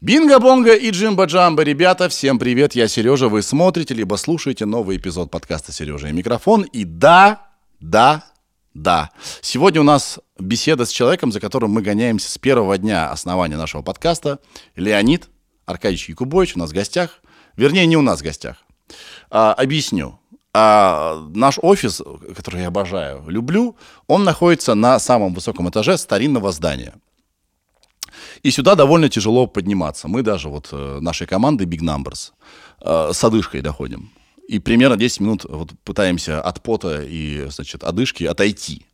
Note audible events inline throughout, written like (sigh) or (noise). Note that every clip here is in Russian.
Бинго-бонго и джимба-джамба, ребята, всем привет, я Сережа, вы смотрите, либо слушаете новый эпизод подкаста «Сережа и микрофон». И да, да, да, сегодня у нас беседа с человеком, за которым мы гоняемся с первого дня основания нашего подкаста. Леонид Аркадьевич Якубович у нас в гостях, вернее, не у нас в гостях. А, объясню. А, наш офис, который я обожаю, люблю, он находится на самом высоком этаже старинного здания – и сюда довольно тяжело подниматься. Мы даже вот э, нашей командой Big Numbers э, с одышкой доходим. И примерно 10 минут вот пытаемся от пота и, значит, одышки отойти.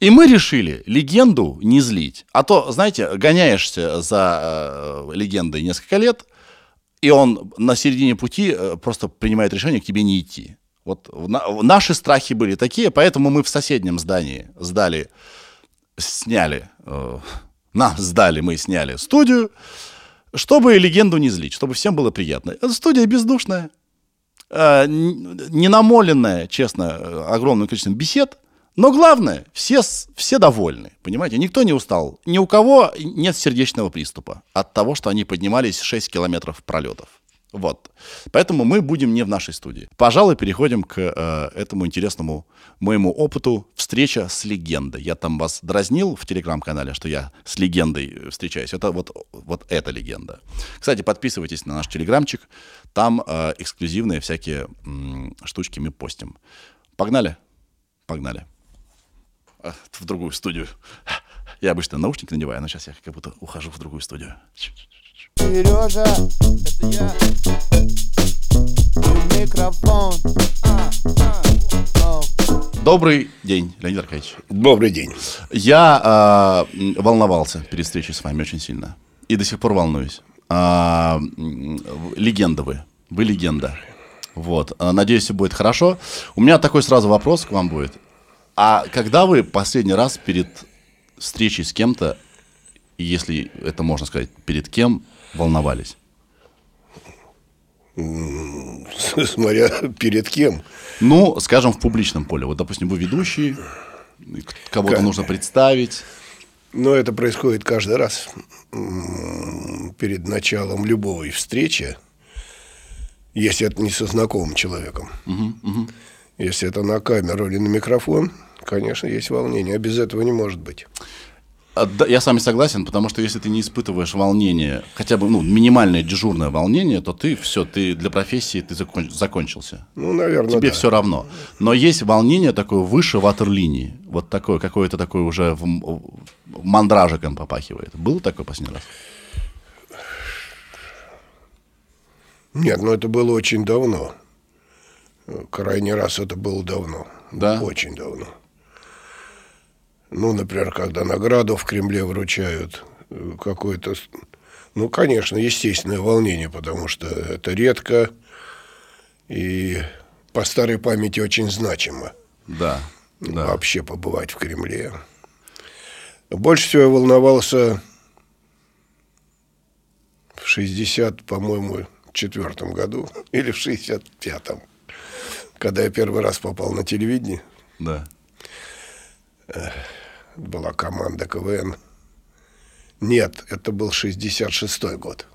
И мы решили легенду не злить. А то, знаете, гоняешься за э, легендой несколько лет, и он на середине пути просто принимает решение к тебе не идти. Вот на, наши страхи были такие, поэтому мы в соседнем здании сдали, сняли нам сдали, мы сняли студию, чтобы легенду не злить, чтобы всем было приятно. Студия бездушная, э, не намоленная, честно, огромным количеством бесед, но главное, все, все довольны, понимаете? Никто не устал. Ни у кого нет сердечного приступа от того, что они поднимались 6 километров пролетов. Вот. Поэтому мы будем не в нашей студии. Пожалуй, переходим к э, этому интересному моему опыту встреча с легендой. Я там вас дразнил в телеграм-канале, что я с легендой встречаюсь. Это вот, вот эта легенда. Кстати, подписывайтесь на наш телеграмчик. Там э, эксклюзивные всякие м, штучки мы постим. Погнали? Погнали. А, в другую студию. Я обычно наушники надеваю, но сейчас я как будто ухожу в другую студию. Сережа, это я. Микрофон. Добрый день, Леонид Аркадьевич. Добрый день. Я э, волновался перед встречей с вами очень сильно. И до сих пор волнуюсь. Э, легенда вы. Вы легенда. Вот. Надеюсь, все будет хорошо. У меня такой сразу вопрос к вам будет. А когда вы последний раз перед встречей с кем-то, если это можно сказать, перед кем, волновались? Смотря перед кем. Ну, скажем, в публичном поле. Вот, допустим, вы ведущий, кого-то как? нужно представить. Но это происходит каждый раз. Перед началом любой встречи, если это не со знакомым человеком. Угу, угу. Если это на камеру или на микрофон, конечно, есть волнение. А без этого не может быть. А, я с вами согласен, потому что если ты не испытываешь волнение, хотя бы ну, минимальное дежурное волнение, то ты все, ты для профессии ты закон, закончился. Ну, наверное, Тебе да. все равно. Но есть волнение такое выше ватерлинии. Вот такое, какое-то такое уже в, в мандражиком попахивает. Было такое последний раз? Нет, ну это было очень давно. Крайний раз это было давно. Да? Очень давно. Ну, например, когда награду в Кремле вручают, э, какое-то, ну, конечно, естественное волнение, потому что это редко и по старой памяти очень значимо. Да, да. Вообще побывать в Кремле. Больше всего я волновался в 60, по-моему, четвертом году (laughs) или в 65-м, когда я первый раз попал на телевидение. Да была команда КВН. Нет, это был 66-й год.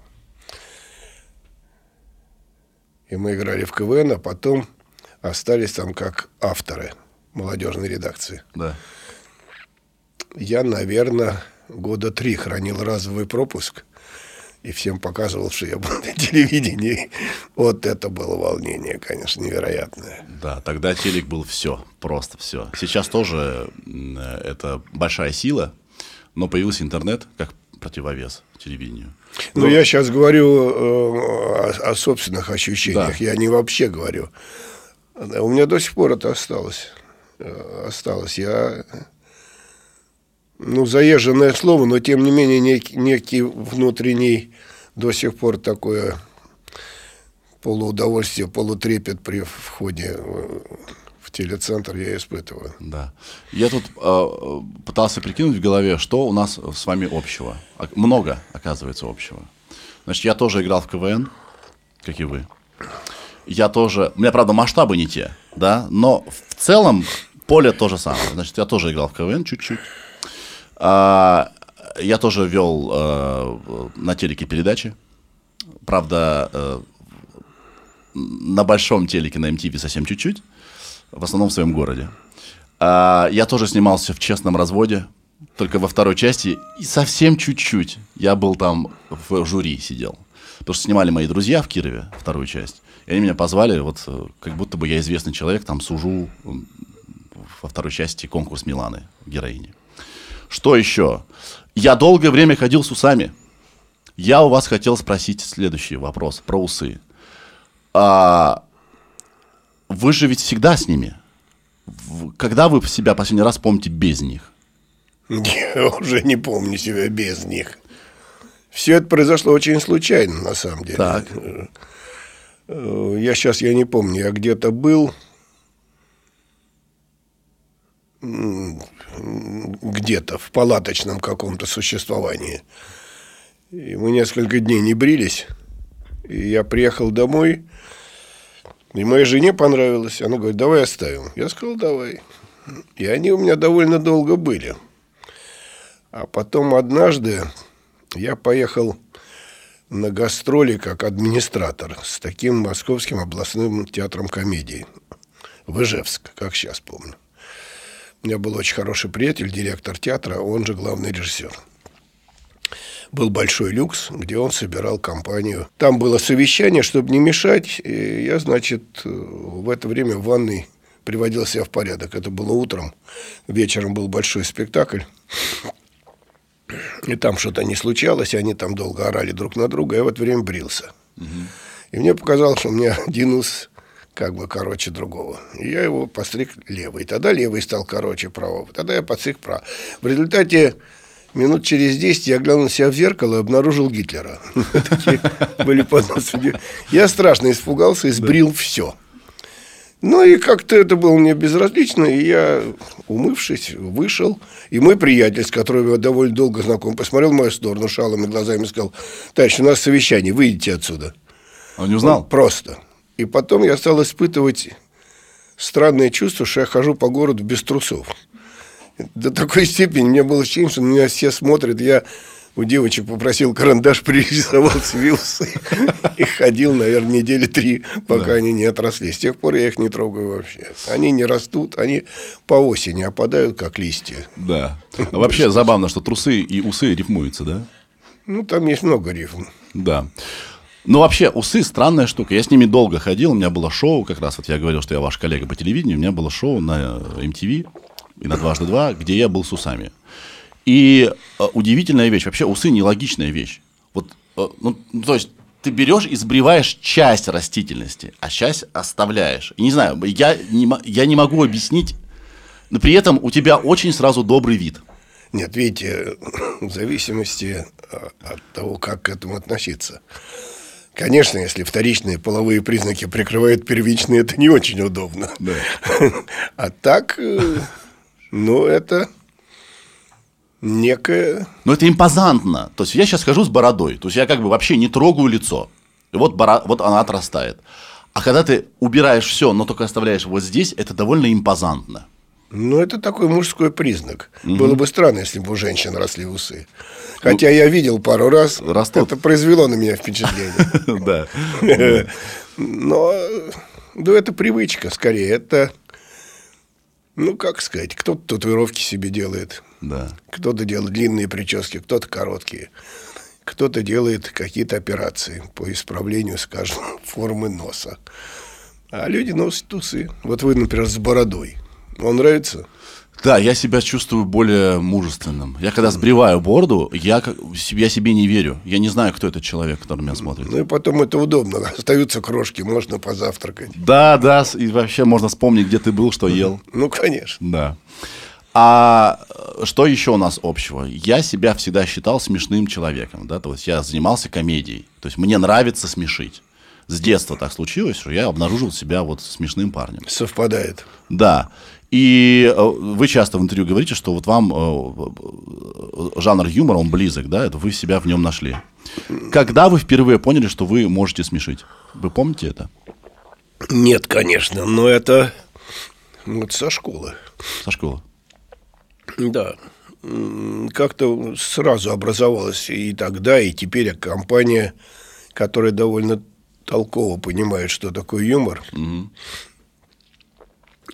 И мы играли в КВН, а потом остались там как авторы молодежной редакции. Да. Я, наверное, года три хранил разовый пропуск и всем показывал, что я был на телевидении. Вот это было волнение, конечно, невероятное. Да, тогда телек был все, просто все. Сейчас тоже это большая сила, но появился интернет как противовес телевидению. Ну, но... я сейчас говорю э, о, о собственных ощущениях, да. я не вообще говорю. У меня до сих пор это осталось. Э, осталось. Я ну, заезженное слово, но тем не менее некий, некий внутренний до сих пор такое полуудовольствие, полутрепет при входе в телецентр я испытываю. Да. Я тут э, пытался прикинуть в голове, что у нас с вами общего. Много, оказывается, общего. Значит, я тоже играл в КВН, как и вы. Я тоже... У меня, правда, масштабы не те, да, но в целом поле то же самое. Значит, я тоже играл в КВН чуть-чуть. А, я тоже вел э, на телеке передачи. Правда, э, на большом телеке на MTV совсем чуть-чуть. В основном в своем городе. А, я тоже снимался в «Честном разводе», только во второй части. И совсем чуть-чуть. Я был там в жюри сидел. Потому что снимали мои друзья в Кирове вторую часть. И они меня позвали, вот э, как будто бы я известный человек, там сужу во второй части конкурс Миланы, героини. Что еще? Я долгое время ходил с усами. Я у вас хотел спросить следующий вопрос про усы. А, вы же ведь всегда с ними. В- Когда вы себя последний раз помните без них? Я уже не помню себя без них. Все это произошло очень случайно, на самом деле. Так. Э, Я сейчас, я не помню, я где-то был, м, где-то в палаточном каком-то существовании. И мы несколько дней не брились. И я приехал домой, и моей жене понравилось. Она говорит, давай оставим. Я сказал, давай. И они у меня довольно долго были. А потом однажды я поехал на гастроли как администратор с таким московским областным театром комедии в Ижевск, как сейчас помню. У меня был очень хороший приятель, директор театра, он же главный режиссер. Был большой люкс, где он собирал компанию. Там было совещание, чтобы не мешать. И я, значит, э, в это время в ванной приводил себя в порядок. Это было утром. Вечером был большой спектакль. И там что-то не случалось, и они там долго орали друг на друга, я в это время брился. И мне показалось, что у меня один ус как бы короче другого. И я его постриг левый. Тогда левый стал короче правого. Тогда я подстриг право. В результате минут через 10 я глянул на себя в зеркало и обнаружил Гитлера. (laughs) Были подносы. Я страшно испугался и сбрил все. Ну и как-то это было мне безразлично, и я, умывшись, вышел. И мой приятель, с которым я довольно долго знаком, посмотрел в мою сторону шалыми глазами и сказал, товарищ, у нас совещание, выйдите отсюда. Он не узнал? Просто. И потом я стал испытывать странное чувство, что я хожу по городу без трусов. До такой степени мне было ощущение, что на меня все смотрят. Я у девочек попросил карандаш, пририсовал усы и ходил, наверное, недели три, пока они не отросли. С тех пор я их не трогаю вообще. Они не растут, они по осени опадают, как листья. Да. А вообще забавно, что трусы и усы рифмуются, да? Ну, там есть много рифм. Да. Ну, вообще, усы странная штука. Я с ними долго ходил. У меня было шоу, как раз вот я говорил, что я ваш коллега по телевидению. У меня было шоу на MTV и на дважды два, где я был с усами. И э, удивительная вещь. Вообще, усы нелогичная вещь. Вот, э, ну, ну, то есть, ты берешь и сбриваешь часть растительности, а часть оставляешь. И не знаю, я не, я не могу объяснить, но при этом у тебя очень сразу добрый вид. Нет, видите, (clears throat) в зависимости а, от того, как к этому относиться. Конечно, если вторичные половые признаки прикрывают первичные, это не очень удобно. (laughs) А так, э, ну, это некое... Но это импозантно. То есть я сейчас хожу с бородой. То есть я как бы вообще не трогаю лицо. И вот, бора- вот она отрастает. А когда ты убираешь все, но только оставляешь вот здесь, это довольно импозантно. Ну, это такой мужской признак. Было бы странно, если бы у женщин росли усы. Хотя я видел пару раз. Растут. Это произвело на меня впечатление. (laughs) Да. (laughs) Но, ну, это привычка скорее. Это, ну, как сказать, кто-то татуировки себе делает. Да. Кто-то делает длинные прически, кто-то короткие. Кто-то делает какие-то операции по исправлению, скажем, (laughs) формы носа. А люди носят усы. Вот вы, например, с бородой. Вам нравится? Да, я себя чувствую более мужественным. Я когда сбриваю бороду, я, я себе не верю. Я не знаю, кто этот человек, который меня смотрит. Ну и потом это удобно. (laughs) Остаются крошки, можно позавтракать. Да, да, и вообще можно вспомнить, где ты был, что ел. (laughs) Ну, конечно. Да. А э, что еще у нас общего? Я себя всегда считал смешным человеком, да, то есть я занимался комедией, то есть мне нравится смешить. С детства так случилось, что я обнаружил себя вот смешным парнем. Совпадает. Да. И э, вы часто в интервью говорите, что вот вам э, э, жанр юмора, он близок, да, это вы себя в нем нашли. Когда вы впервые поняли, что вы можете смешить? Вы помните это? Нет, конечно, но это вот со школы. Со школы? Да. как-то сразу образовалась и тогда, и теперь компания, которая довольно толково понимает, что такое юмор, угу.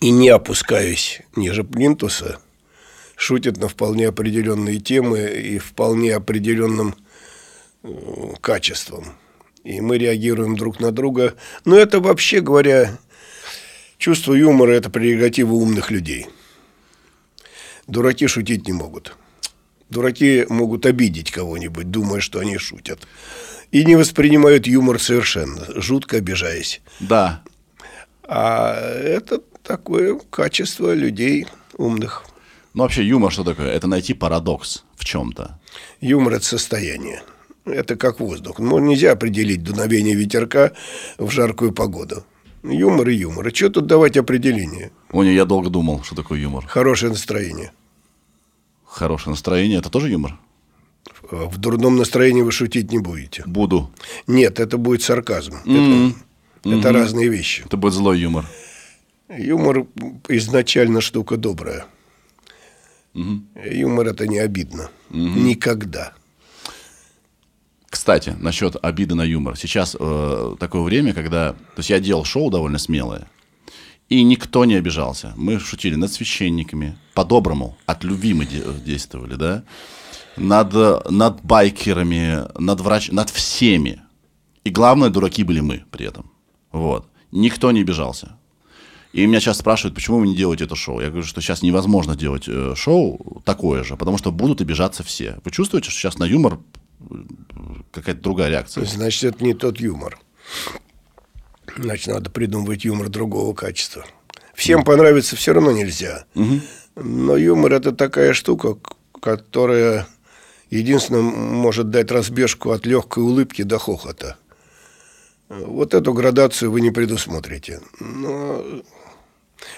И не опускаясь ниже плинтуса, шутит на вполне определенные темы и вполне определенным качеством. И мы реагируем друг на друга. Но это вообще говоря, чувство юмора – это прерогатива умных людей. Дураки шутить не могут. Дураки могут обидеть кого-нибудь, думая, что они шутят. И не воспринимают юмор совершенно, жутко обижаясь. Да. А это такое качество людей умных. Ну, вообще, юмор что такое? Это найти парадокс в чем-то. Юмор – это состояние. Это как воздух. Ну, нельзя определить дуновение ветерка в жаркую погоду. Юмор и юмор. И что тут давать определение? О, не, я долго думал, что такое юмор. Хорошее настроение. Хорошее настроение – это тоже юмор? В дурном настроении вы шутить не будете. Буду. Нет, это будет сарказм. Mm-hmm. Это, mm-hmm. это разные вещи. Это будет злой юмор. Юмор изначально штука добрая. Угу. Юмор это не обидно. Угу. Никогда. Кстати, насчет обиды на юмор. Сейчас э, такое время, когда... То есть я делал шоу довольно смелое, и никто не обижался. Мы шутили над священниками, по-доброму, от любви мы де- действовали, да? Над, над байкерами, над врач, над всеми. И главное, дураки были мы при этом. Вот. Никто не обижался. И меня сейчас спрашивают, почему вы не делаете это шоу. Я говорю, что сейчас невозможно делать э, шоу такое же, потому что будут обижаться все. Вы чувствуете, что сейчас на юмор какая-то другая реакция. Значит, это не тот юмор. Значит, надо придумывать юмор другого качества. Всем mm. понравится все равно нельзя. Mm-hmm. Но юмор это такая штука, которая единственно может дать разбежку от легкой улыбки до хохота. Вот эту градацию вы не предусмотрите. Но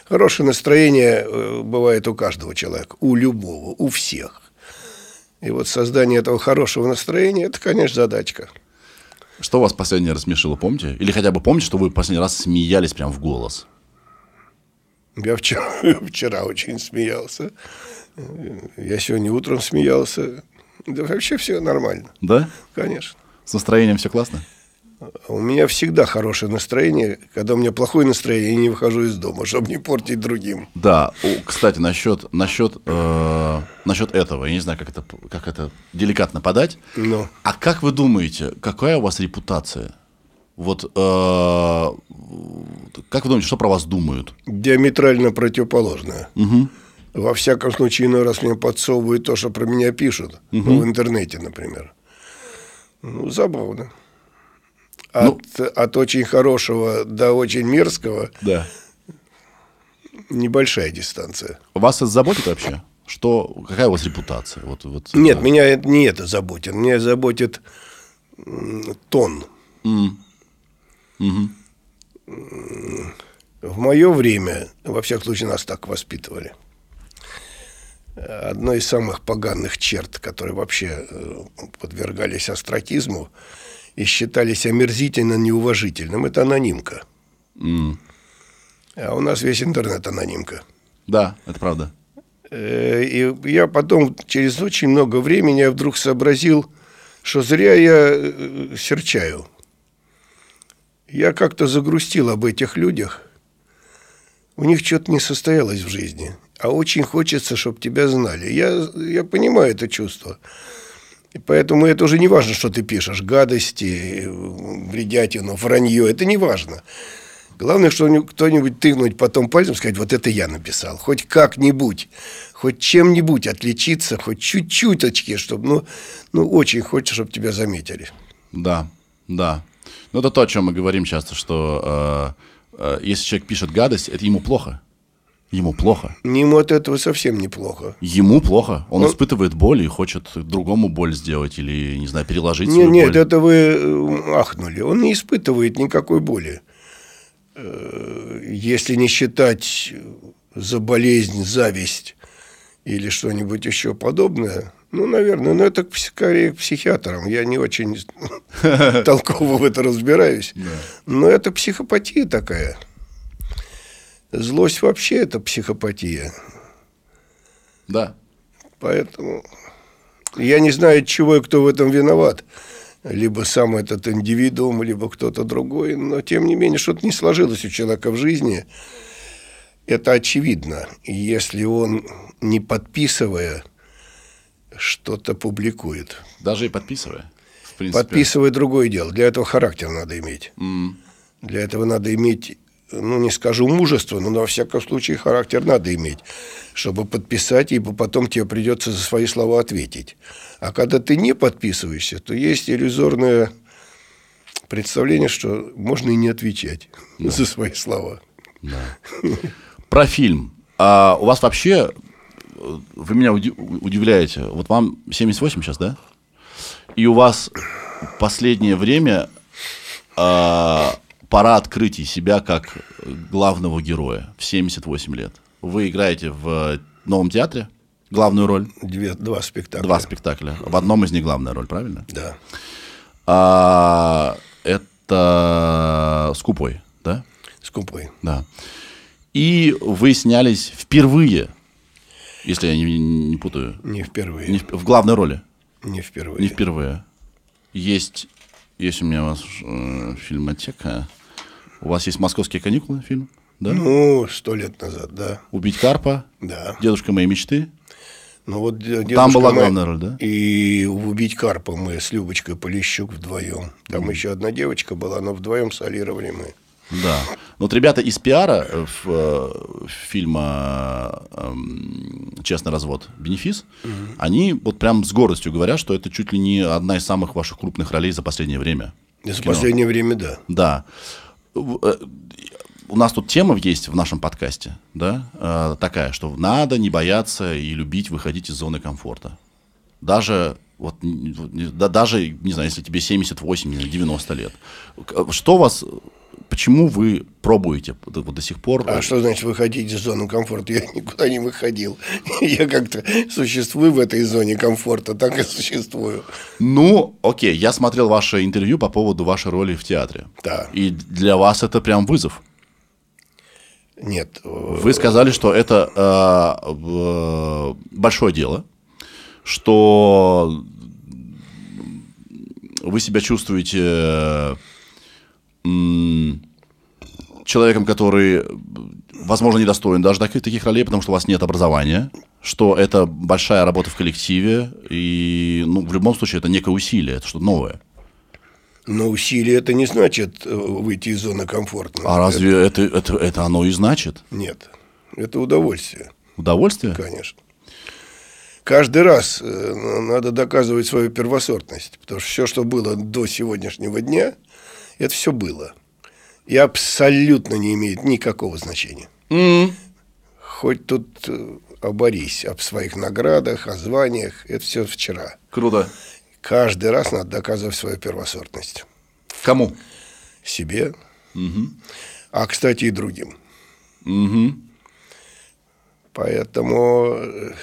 хорошее настроение э, бывает у каждого человека, у любого, у всех. И вот создание этого хорошего настроения – это, конечно, задачка. Что вас последний раз смешило, помните? Или хотя бы помните, что вы последний раз смеялись прям в голос? Я вчера, (laughs) вчера очень смеялся. Я сегодня утром смеялся. Да вообще все нормально. Да? Конечно. С настроением все классно? У меня всегда хорошее настроение. Когда у меня плохое настроение, я не выхожу из дома, чтобы не портить другим. Да. Кстати, насчет, насчет, э, насчет этого, я не знаю, как это, как это деликатно подать. Ну. А как вы думаете, какая у вас репутация? Вот э, как вы думаете, что про вас думают? Диаметрально противоположная. Угу. Во всяком случае, иной раз мне подсовывают то, что про меня пишут. Угу. Ну, в интернете, например. Ну, забавно от, ну, от очень хорошего до очень мерзкого да. небольшая дистанция. Вас это заботит вообще? Что, какая у вас репутация? Вот, вот Нет, это... меня не это заботит. Меня заботит тон. Mm. Mm-hmm. В мое время, во всяком случае, нас так воспитывали. Одной из самых поганых черт, которые вообще э, подвергались астракизму, и считались омерзительно неуважительным, это анонимка. Mm. А у нас весь интернет анонимка. Да, это правда. Э, и я потом, через очень много времени, я вдруг сообразил, что зря я э, серчаю. Я как-то загрустил об этих людях. У них что-то не состоялось в жизни. А очень хочется, чтобы тебя знали. Я, я понимаю это чувство. И поэтому это уже не важно, что ты пишешь. Гадости, бредятину, вранье. Это не важно. Главное, что кто-нибудь тыкнуть потом пальцем, сказать, вот это я написал. Хоть как-нибудь, хоть чем-нибудь отличиться, хоть чуть-чуть очки, чтобы, ну, ну, очень хочется, чтобы тебя заметили. Да, да. Ну, это то, о чем мы говорим часто, что э, э, если человек пишет гадость, это ему плохо. Ему плохо. Ему от этого совсем неплохо. Ему плохо. Он, Он... испытывает боль и хочет другому боль сделать или, не знаю, переложить нет, свою нет, боль. Нет, это вы э, ахнули. Он не испытывает никакой боли. Э, если не считать за болезнь, зависть или что-нибудь еще подобное, ну, наверное, но это скорее к психиатрам. Я не очень (laughs) толково в это разбираюсь. Но это психопатия такая. Злость вообще это психопатия. Да. Поэтому я не знаю, чего и кто в этом виноват. Либо сам этот индивидуум, либо кто-то другой. Но, тем не менее, что-то не сложилось у человека в жизни. Это очевидно. Если он, не подписывая, что-то публикует. Даже и подписывая? В принципе. Подписывая другое дело. Для этого характер надо иметь. М. Для этого надо иметь, ну, не скажу мужество, но, во всяком случае, характер надо иметь, чтобы подписать, ибо потом тебе придется за свои слова ответить. А когда ты не подписываешься, то есть иллюзорное представление, что можно и не отвечать за свои слова. Про фильм. А у вас вообще, э, вы меня уди- удивляете, вот вам 78 сейчас, да? И у вас последнее время а, пора открытий себя как главного героя в 78 лет. Вы играете в новом театре главную роль, Две, два спектакля. два спектакля. В одном из них главная роль, правильно? Да. А, это «Скупой», да? Скупой. Да. И вы снялись впервые, если я не, не путаю, Не впервые. не в, в главной роли, Не впервые. не впервые. Есть, есть у меня у вас э, фильмотека. У вас есть «Московские каникулы» фильм, да? Ну, сто лет назад, да. «Убить карпа», Да. «Дедушка моей мечты». Ну, вот де- Там была мой- главная роль, да? И «Убить карпа» мы с Любочкой Полищук вдвоем. Там еще одна девочка была, но вдвоем солировали мы. Да. Вот ребята из пиара э, в, э, фильма эм, «Честный развод. Бенефис», они вот прям с гордостью говорят, что это чуть ли не одна из самых ваших крупных ролей за последнее время. За последнее время, да. Да. В- э, У нас тут тема есть в нашем подкасте, да, такая, что надо не бояться и любить выходить из зоны комфорта. Даже вот, не- да, даже, не знаю, если тебе 78 или 90 лет. К- Что вас, почему вы пробуете вот до сих пор? А что значит выходить из зоны комфорта? Я никуда не выходил. (laughs) Я как-то существую в этой зоне комфорта, так и существую. Ну, окей, я смотрел ваше интервью по поводу вашей роли в театре. Да. И для вас это прям вызов. Нет. э, Вы сказали, что это э, в- большое дело, что вы себя чувствуете э, человеком, который, возможно, недостоин даже таких, таких ролей, потому что у вас нет образования, что это большая работа в коллективе, и ну, в любом случае это некое усилие, это что-то новое. Но усилие это не значит э, выйти из зоны комфорта. А разве это, это, это оно и значит? Нет. Это удовольствие, Удовольствие? конечно. Каждый раз э, надо доказывать свою первосортность, потому что все, что было до сегодняшнего дня, это все было. И абсолютно не имеет никакого значения. Хоть тут э, оборись об своих наградах, о званиях, это все вчера. Круто. Каждый раз надо доказывать свою первосортность. Кому? Себе, а, кстати, и другим. Угу. Поэтому э,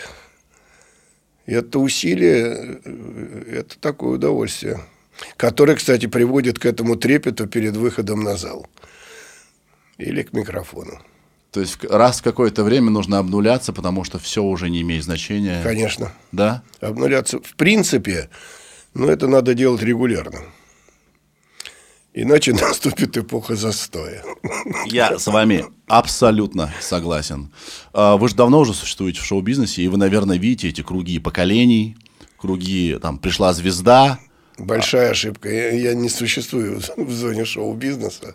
это усилие, э, это такое удовольствие, которое, кстати, приводит к этому трепету перед выходом на зал или к микрофону. То есть раз в какое-то время нужно обнуляться, потому что все уже не имеет значения. Конечно, Да? обнуляться в принципе, но это надо делать регулярно. Иначе (laughs) наступит эпоха застоя. Я с вами абсолютно согласен. А, Вы же давно уже существуете в шоу-бизнесе, и вы, наверное, видите эти круги поколений, круги, там, пришла звезда. Большая ошибка. Я, я не существую в (laughs) зоне шоу-бизнеса.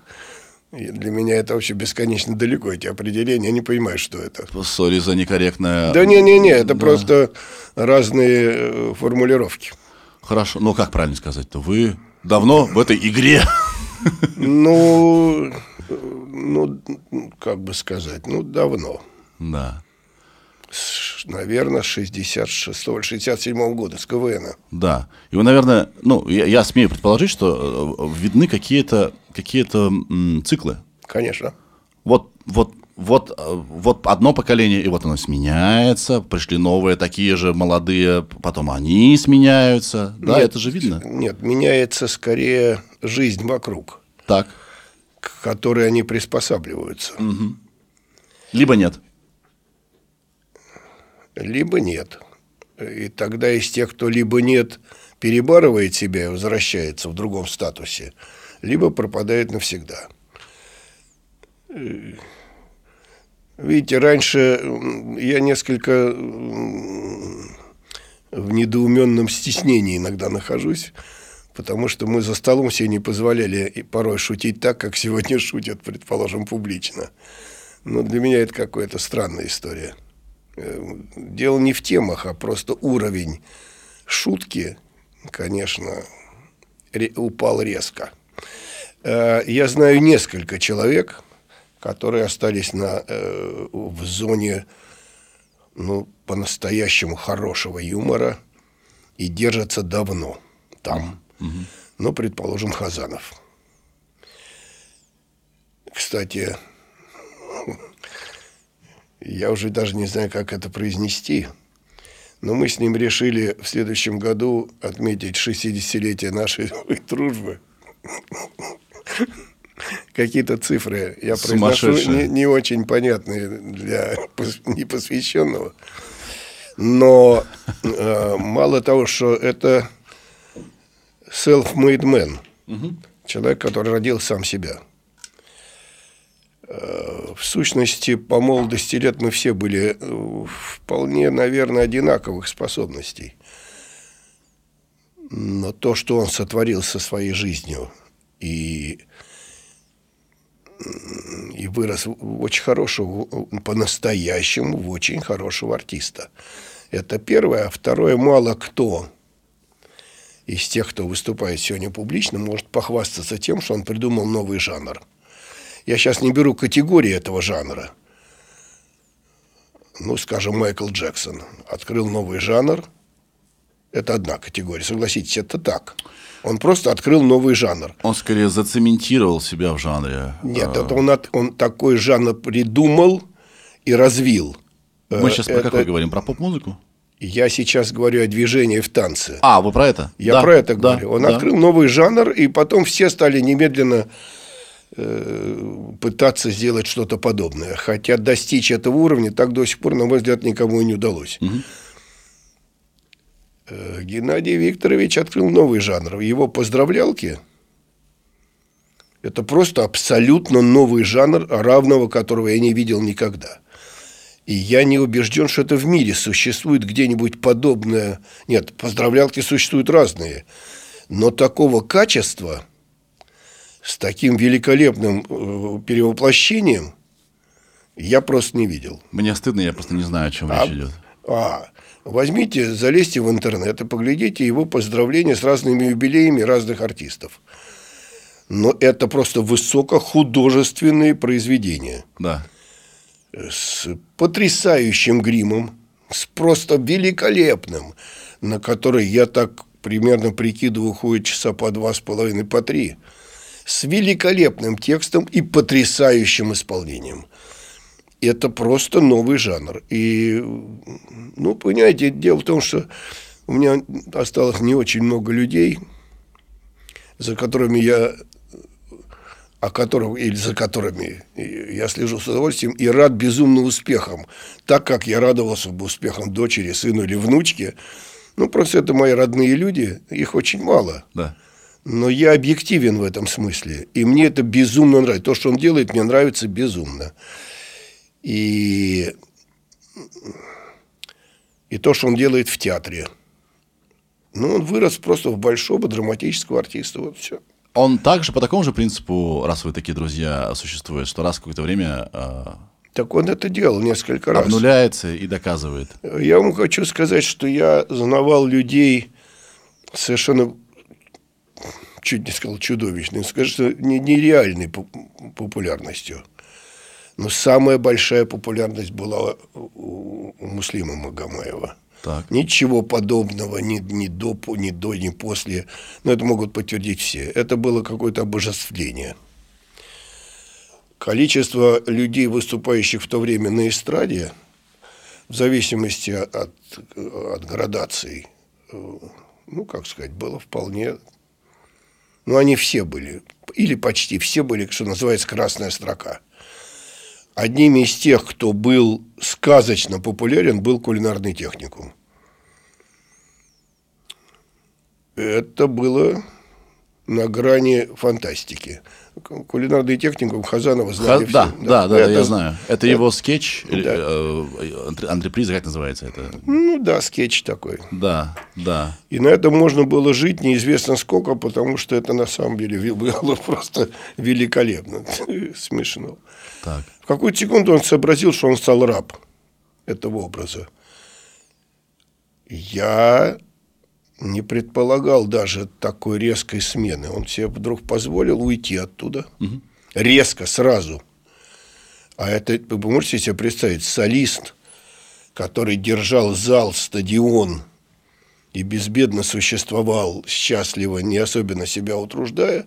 И для меня это вообще бесконечно далеко, эти определения. Я не понимаю, что это. Сори за некорректное... Да не-не-не, это просто разные э, формулировки. Хорошо, ну как правильно сказать-то? Вы давно в этой игре. Ну, ну, как бы сказать, ну, давно. Да, С, наверное, с 66-го, 67-го года, с КВН. да. И вы, наверное, ну, я, я смею предположить, что э, видны какие-то какие циклы. Конечно. Вот, вот, вот, э, вот одно поколение, и вот оно сменяется, пришли новые такие же молодые, потом они сменяются. Да, Нет, это же видно. Нет, меняется скорее жизнь вокруг, Так. к которой они приспосабливаются. Либо нет. Либо нет. И тогда из тех, кто либо нет, перебарывает себя и возвращается в другом статусе, либо пропадает навсегда. Видите, раньше я несколько в недоуменном стеснении иногда нахожусь, потому что мы за столом себе не позволяли и порой шутить так, как сегодня (laughs) шутят, предположим, публично. Но для меня это какая-то странная история. Э, дело не в темах, а просто уровень шутки, конечно, упал резко. Э, я знаю несколько человек, которые остались на, э, в зоне ну, по-настоящему хорошего юмора и держатся давно там. Угу. Ну, предположим, Хазанов. Кстати, я уже даже не знаю, как это произнести, но мы с ним решили в следующем году отметить 60-летие нашей (laughs) дружбы. Какие-то цифры я произношу не, не очень понятные для непосвященного. Но э, мало того, что это self-made man, угу. человек, который родил сам себя. Э, в сущности, по молодости лет мы все были э, вполне, наверное, одинаковых способностей. Но то, что он сотворил со своей жизнью и, и вырос в очень хорошего, по-настоящему в очень хорошего артиста. Это первое. А второе, мало кто из тех, кто выступает сегодня публично, может похвастаться тем, что он придумал новый жанр. Я сейчас не беру категории этого жанра. Ну, скажем, Майкл Джексон открыл новый жанр. Это одна категория. Согласитесь, это так. Он просто открыл новый жанр. Он скорее зацементировал себя в жанре. Нет, это он, он такой жанр придумал и развил. Мы сейчас это... про какой говорим? Про поп-музыку? Я сейчас говорю о движении в танце. А, вы про это? Я да, про это да, говорю. Он да. открыл новый жанр, и потом все стали немедленно э, пытаться сделать что-то подобное. Хотя достичь этого уровня так до сих пор, на мой взгляд, никому и не удалось. Угу. Э, Геннадий Викторович открыл новый жанр. Его поздравлялки – это просто абсолютно новый жанр, равного которого я не видел никогда – и я не убежден, что это в мире существует где-нибудь подобное. Нет, поздравлялки существуют разные. Но такого качества, с таким великолепным э, перевоплощением, я просто не видел. Мне стыдно, я просто не знаю, о чем а, речь идет. А, возьмите, залезьте в интернет и поглядите его поздравления с разными юбилеями разных артистов. Но это просто высокохудожественные произведения. Да с потрясающим гримом, с просто великолепным, на который я так примерно прикидываю, уходит часа по два с половиной, по три, с великолепным текстом и потрясающим исполнением. Это просто новый жанр. И, ну, понимаете, дело в том, что у меня осталось не очень много людей, за которыми я о которых, или за которыми я слежу с удовольствием и рад безумным успехам, так как я радовался бы успехам дочери, сыну или внучке. Ну, просто это мои родные люди, их очень мало. Да. Но я объективен в этом смысле. И мне это безумно нравится. То, что он делает, мне нравится безумно. И, и то, что он делает в театре. Ну, он вырос просто в большого драматического артиста. Вот все. Он также по такому же принципу, раз вы такие друзья, существует, что раз в какое-то время... Э, так он это делал несколько раз. Обнуляется и доказывает. Я вам хочу сказать, что я знавал людей совершенно, чуть не сказал чудовищным, скажу, что нереальной популярностью. Но самая большая популярность была у Муслима Магомаева. Так. Ничего подобного ни, ни, до, ни до, ни после. Но это могут подтвердить все. Это было какое-то обожествление. Количество людей, выступающих в то время на эстраде, в зависимости от, от градаций, ну, как сказать, было вполне... Ну, они все были, или почти все были, что называется, красная строка. Одним из тех, кто был сказочно популярен, был кулинарный техникум. Это было на грани фантастики. Кулинарный техникум Хазанова знали Ха- да, все. да, да, да, Это- я знаю. Это его скетч, Да. э, антр- антреприза, как называется это? Ну да, скетч такой. Да, да. И на этом можно было жить неизвестно сколько, потому что это на самом деле было просто великолепно, (laughs) смешно. Так. В какую-то секунду он сообразил, что он стал раб этого образа. Я не предполагал даже такой резкой смены. Он себе вдруг позволил уйти оттуда. Резко, сразу. А это, вы можете себе представить, солист, который держал зал, стадион и безбедно существовал, счастливо, не особенно себя утруждая,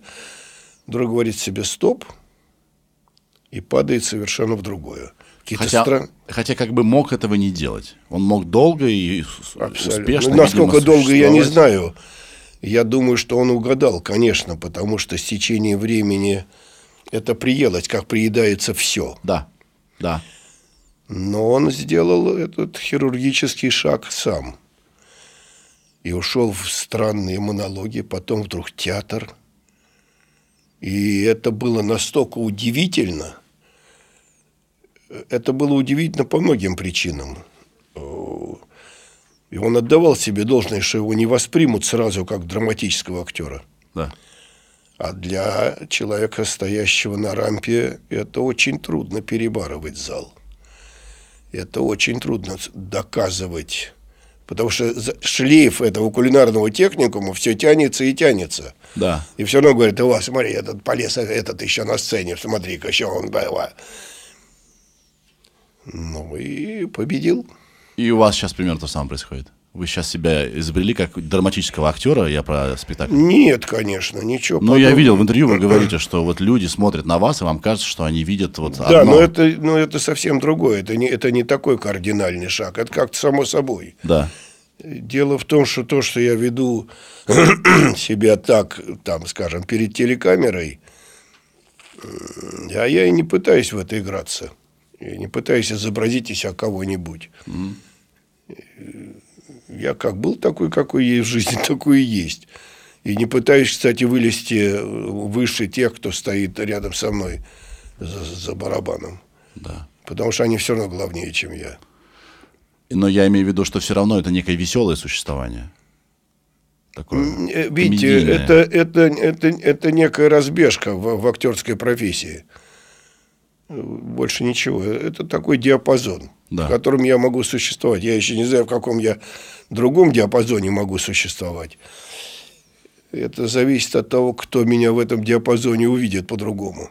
вдруг говорит себе «стоп» и падает совершенно в другое. Хотя, стран- хотя как бы мог этого не делать. Он мог долго и Абсолютно. успешно, Ну, насколько видимо, долго, я не знаю. Я думаю, что он угадал, конечно, потому что с течением времени это приелось, как приедается все. Да, да. Но он сделал этот хирургический шаг сам. И ушел в странные монологи, потом вдруг театр. И это было настолько удивительно. Это было удивительно по многим причинам. И он отдавал себе должное, что его не воспримут сразу как драматического актера. да. А для человека, стоящего на рампе, это очень трудно перебарывать зал. Это очень трудно доказывать. Потому что шлейф этого кулинарного техникума все тянется и тянется. Да. И все равно говорит, о, смотри, этот полез, этот еще на сцене, смотри-ка, еще он... была». Ну и победил. И у вас сейчас примерно то же самое происходит. Вы сейчас себя изобрели как драматического актера, я про спектакль. Нет, конечно, ничего Но я подобного. видел в интервью, вы говорите, что вот люди смотрят на вас, и вам кажется, что они видят вот Да, одно. но это, но это совсем другое. Это не, это не такой кардинальный шаг. Это как-то само собой. Да, Дело в том, что то, что я веду (clears throat) себя так, там, скажем, перед телекамерой, а я и не пытаюсь в это играться. Я не пытаюсь изобразить из себя кого-нибудь. Я как был такой, какой есть в жизни, (laughs) такой и есть. И не пытаюсь, кстати, вылезти выше тех, кто стоит рядом со мной за, за барабаном. да. Потому что они все равно главнее, чем я. Но я имею в виду, что все равно это некое веселое существование. Такое Э, Видите, комедийное. это, это, это, это некая разбежка в, в актерской профессии. Больше ничего. Это такой диапазон, Да. в котором я могу существовать. Я еще не знаю, в каком я другом диапазоне могу существовать. Это зависит от того, кто меня в этом диапазоне увидит по-другому.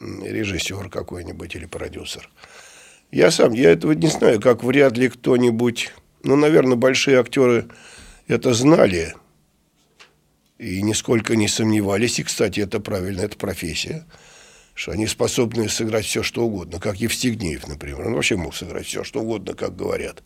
Режиссер какой-нибудь или продюсер. Я сам, я этого не знаю, как вряд ли кто-нибудь... Ну, наверное, большие актеры это знали и нисколько не сомневались. И, кстати, это правильно, это профессия. Что они способны сыграть все, что угодно. Как Евстигнеев, например. Он вообще мог сыграть все, что угодно, как говорят.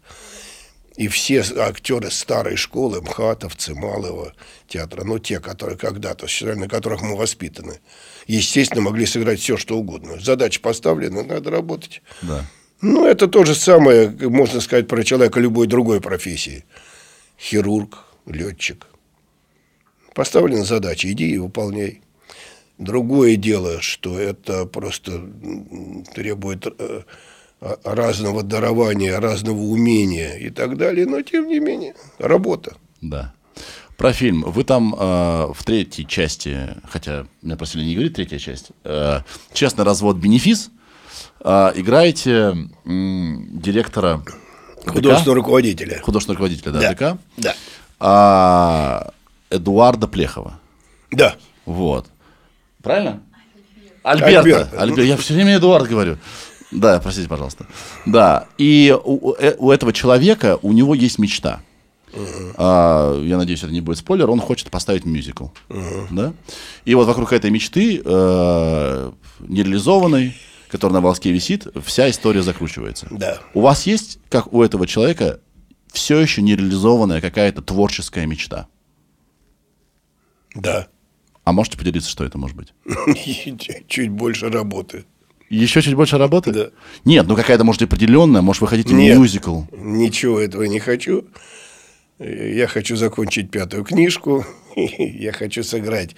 И все актеры старой школы, МХАТовцы, Малого театра, ну, те, которые когда-то, на которых мы воспитаны, естественно, могли сыграть все, что угодно. Задача поставлена, надо работать. Да. Ну, это то же самое, можно сказать, про человека любой другой профессии. Хирург, летчик. Поставлена задача, иди и выполняй. Другое дело, что это просто требует э, а- разного дарования, разного умения и так далее, но тем не менее, работа. Да. Про фильм. Вы там э, в третьей части, хотя меня просили не говорить третья часть, э, «Честный развод. Бенефис», э, играете м, директора ДК, Художественного руководителя. художественного руководителя да, Да. ДК, Да. а, Эдуарда Плехова. Да. Вот. Правильно? Альберта. Альберта. Альбер- Я все время Эдуард говорю. Да, простите, пожалуйста. Да. И у, у- э- этого человека, у него есть мечта. А, я надеюсь, это не будет спойлер. Он хочет поставить мюзикл. Да? И вот вокруг этой мечты, э, нереализованной, которая на волоске висит, вся история закручивается. Да. У вас есть, как у этого человека, все еще нереализованная какая-то творческая мечта? Да. А можете поделиться, что это может быть? (laughs) Чуть больше работы. Еще чуть больше работы? Да. Нет, ну какая-то, может, определенная, может, вы хотите Нет. мюзикл. Ничего этого не хочу. Я хочу закончить пятую книжку. (laughs) Я хочу сыграть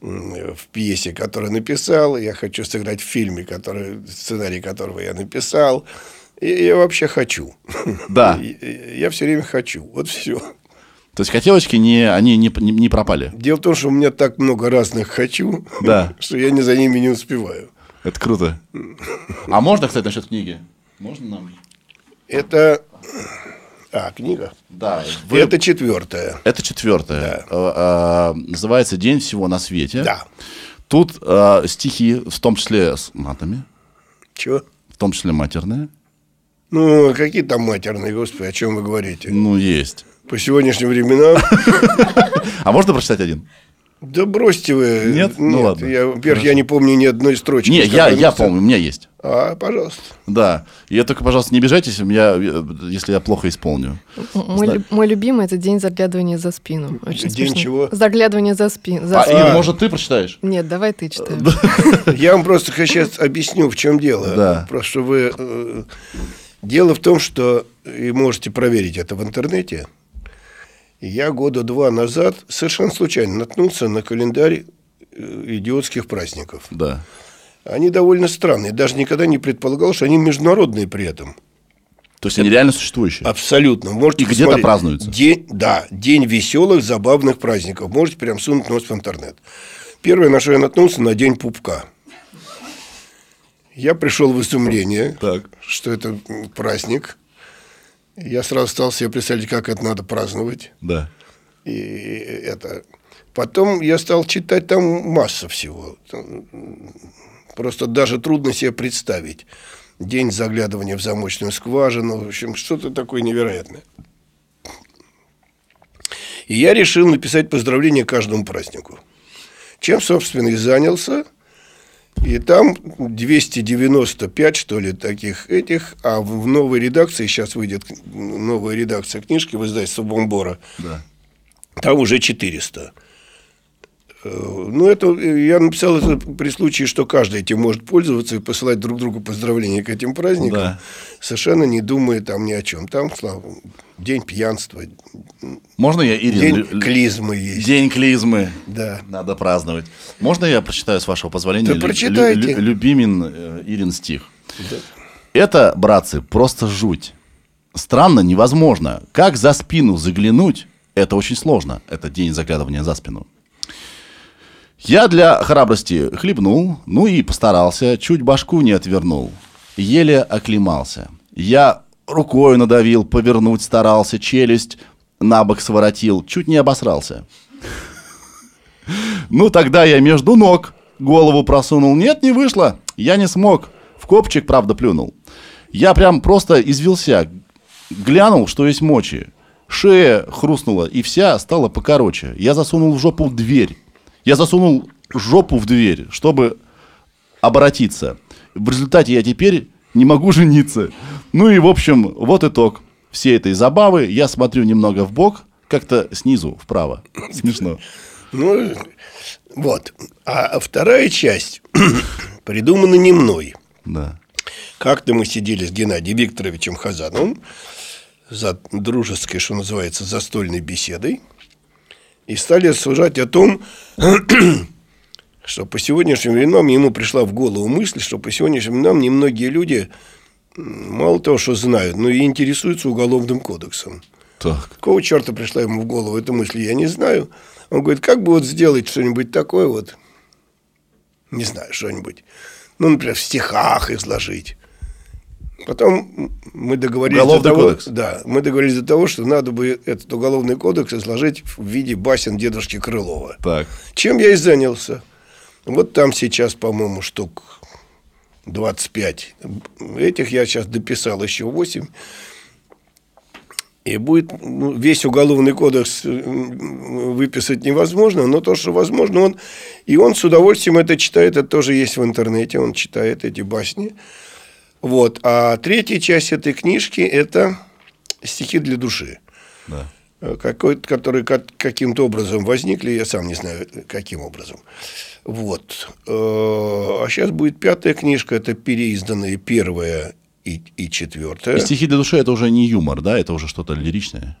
в пьесе, которую написал. Я хочу сыграть в фильме, который, сценарий которого я написал. И я вообще хочу. Да. (laughs) Я все время хочу. Вот все. То есть хотелочки не, они не, не, не пропали? Дело в том, что у меня так много разных хочу, да. (laughs) что я не за ними не успеваю. Это круто. А можно, кстати, насчет книги? Можно нам? Это а, книга? Да. Вы... Это четвертая. Это четвертая. Да. А, а, называется «День всего на свете». Да. Тут а, стихи, в том числе с матами. Чего? В том числе матерные. Ну, какие там матерные, господи, о чем вы говорите? Ну, есть. По сегодняшним временам. (laughs) А можно прочитать один? Да бросьте вы. Нет? Ну Нет ладно. Я, во-первых, я не помню ни одной строчки. Не, я, я помню, у меня есть. А, пожалуйста. Да. Я только, пожалуйста, не обижайтесь, меня, если я плохо исполню. Мой, Зна... мой любимый это день заглядывания за спину. Очень день смешно. чего? Заглядывание за спину. За а, спину. Ир, может, ты прочитаешь? Нет, давай ты читаешь. (laughs) Я вам просто сейчас объясню, в чем дело. Да. Просто вы... э, Дело в том, что и можете проверить это в интернете. Я года два назад совершенно случайно наткнулся на календарь э, идиотских праздников. Да. Они довольно странные. Даже никогда не предполагал, что они международные при этом. То есть они реально существующие? Абсолютно. Можете И где-то празднуются? День, да, день веселых, забавных праздников. Можете прям сунуть нос в интернет. Первое, на что я наткнулся, на день пупка. Я пришел в изумление, Так. что это праздник. Я сразу стал себе представлять, как это надо праздновать. Да. И это... Потом я стал читать там масса всего. Просто даже трудно себе представить. День заглядывания в замочную скважину. В общем, что-то такое невероятное. И я решил написать поздравление каждому празднику. Чем, собственно, и занялся. И там 295, что ли, таких этих. А в новой редакции, сейчас выйдет новая редакция книжки в издательстве Бомбора, Да. там уже 400. Ну, это я написал это при случае, что каждый этим может пользоваться и посылать друг другу поздравления к этим праздникам, Да. совершенно не думая там ни о чем. Там, слава день пьянства, Можно я, Ирина? день клизмы есть. День клизмы. Да. Надо праздновать. Можно я прочитаю, с вашего позволения, Да лю- прочитайте. лю- лю- любимин э, Ирин стих? Это, братцы, просто жуть. Странно, невозможно. Как за спину заглянуть, это очень сложно. Это день заглядывания за спину. Я для храбрости хлебнул, ну и постарался, чуть башку не отвернул. Еле оклемался. Я рукой надавил, повернуть старался, челюсть на бок своротил, чуть не обосрался. (laughs) Ну, тогда я между ног голову просунул. Нет, не вышло. Я не смог. В копчик, правда, плюнул. Я прям просто извелся. Глянул, что есть мочи. Шея хрустнула, и вся стала покороче. Я засунул в жопу дверь. Я засунул жопу в дверь, чтобы обратиться. В результате я теперь не могу (laughs) жениться. Ну и, в общем, вот итог всей этой забавы. Я смотрю немного в бок, как-то снизу вправо. (laughs) Смешно. Ну, вот. А вторая часть (clears throat) придумана не мной. Да. Как-то мы сидели с Геннадием Викторовичем Хазановым за дружеской, что называется, застольной беседой и стали рассуждать о том, (clears throat) что по сегодняшним временам ему пришла в голову мысль, что по сегодняшним временам немногие люди мало того, что знают, но и интересуются уголовным кодексом. Так. Какого черта пришла ему в голову эта мысль, я не знаю. Он говорит, как бы вот сделать что-нибудь такое вот, не знаю, что-нибудь, ну, например, в стихах изложить. Потом мы договорились Уголовный до того, кодекс. да, мы договорились до того, что надо бы этот уголовный кодекс изложить в виде басен дедушки Крылова. Так. Чем я и занялся. Вот там сейчас, по-моему, штук 25. Этих я сейчас дописал еще 8. И будет ну, весь уголовный кодекс э, выписать невозможно, но то, что возможно, он и он с удовольствием это читает, это тоже есть в интернете, он читает эти басни. Вот. А третья часть этой книжки – это стихи для души Да. э, какой которые как- каким-то образом возникли, я сам не знаю, каким образом. Вот. Э, А сейчас будет пятая книжка, это переизданные первая и, и четвертая. И стихи для души это уже не юмор, да, это уже что-то лиричное.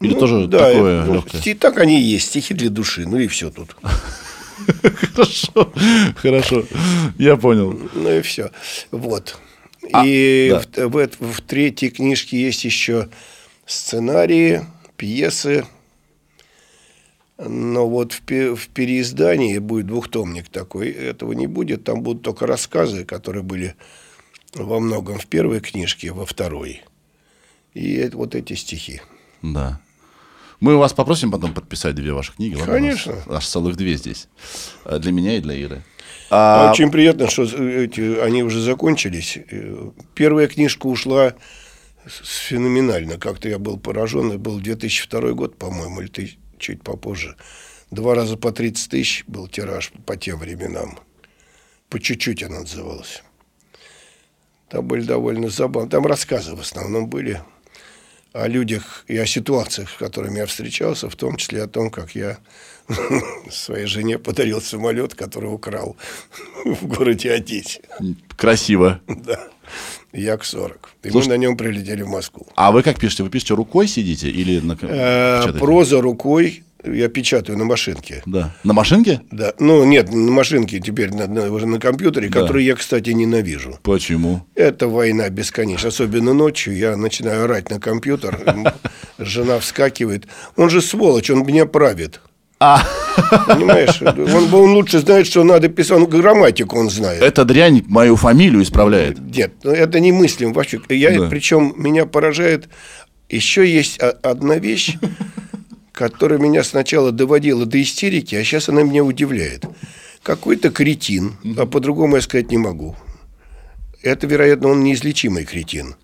Или Ну, тоже да, такое ну, легкое? стихи- так они и есть, стихи для души, ну и все тут. (laughs) Хорошо, хорошо. Я понял. Ну и все. Вот. А, и да. в, в в третьей книжке есть еще сценарии, пьесы. Но вот в, в переиздании будет двухтомник такой. Этого не будет. Там будут только рассказы, которые были во многом в первой книжке, во второй. И вот эти стихи. Да. Мы вас попросим потом подписать две ваши книги. ладно? Конечно. Аж целых две здесь. Э, Для меня и для Иры. А А, Очень приятно, что эти, они уже закончились. Э, Первая книжка ушла феноменально. Как-то я был поражен. Это был 2002 год, по-моему, или ты чуть попозже. Два раза по 30 тысяч был тираж по тем временам. По чуть-чуть она отзывалась. Там были довольно забавно. Там рассказы в основном были о людях и о ситуациях, с которыми я встречался, в том числе о том, как я своей жене подарил самолет, который украл в городе Одессе. красиво. Да. Як-40. И Слушай- мы на нем прилетели в Москву. А вы как пишете? Вы пишете рукой сидите или на Э? Проза рукой я печатаю на машинке. Да. На машинке? Да. Ну, нет, на машинке теперь на, на- уже на компьютере, Да. который я, кстати, ненавижу. Почему? Это война бесконечная. Особенно ночью я начинаю орать на компьютер. Жена вскакивает. Он же сволочь, он меня правит. А, Понимаешь? Он, он лучше знает, что надо писать. Он грамматику он знает. эта дрянь мою фамилию исправляет. Нет, ну, это не мыслим вообще. Я, Да. Причем меня поражает, еще есть одна вещь, которая меня сначала доводила до истерики, а сейчас она меня удивляет. Какой-то кретин, а по-другому я сказать не могу. Это, вероятно, он неизлечимый кретин.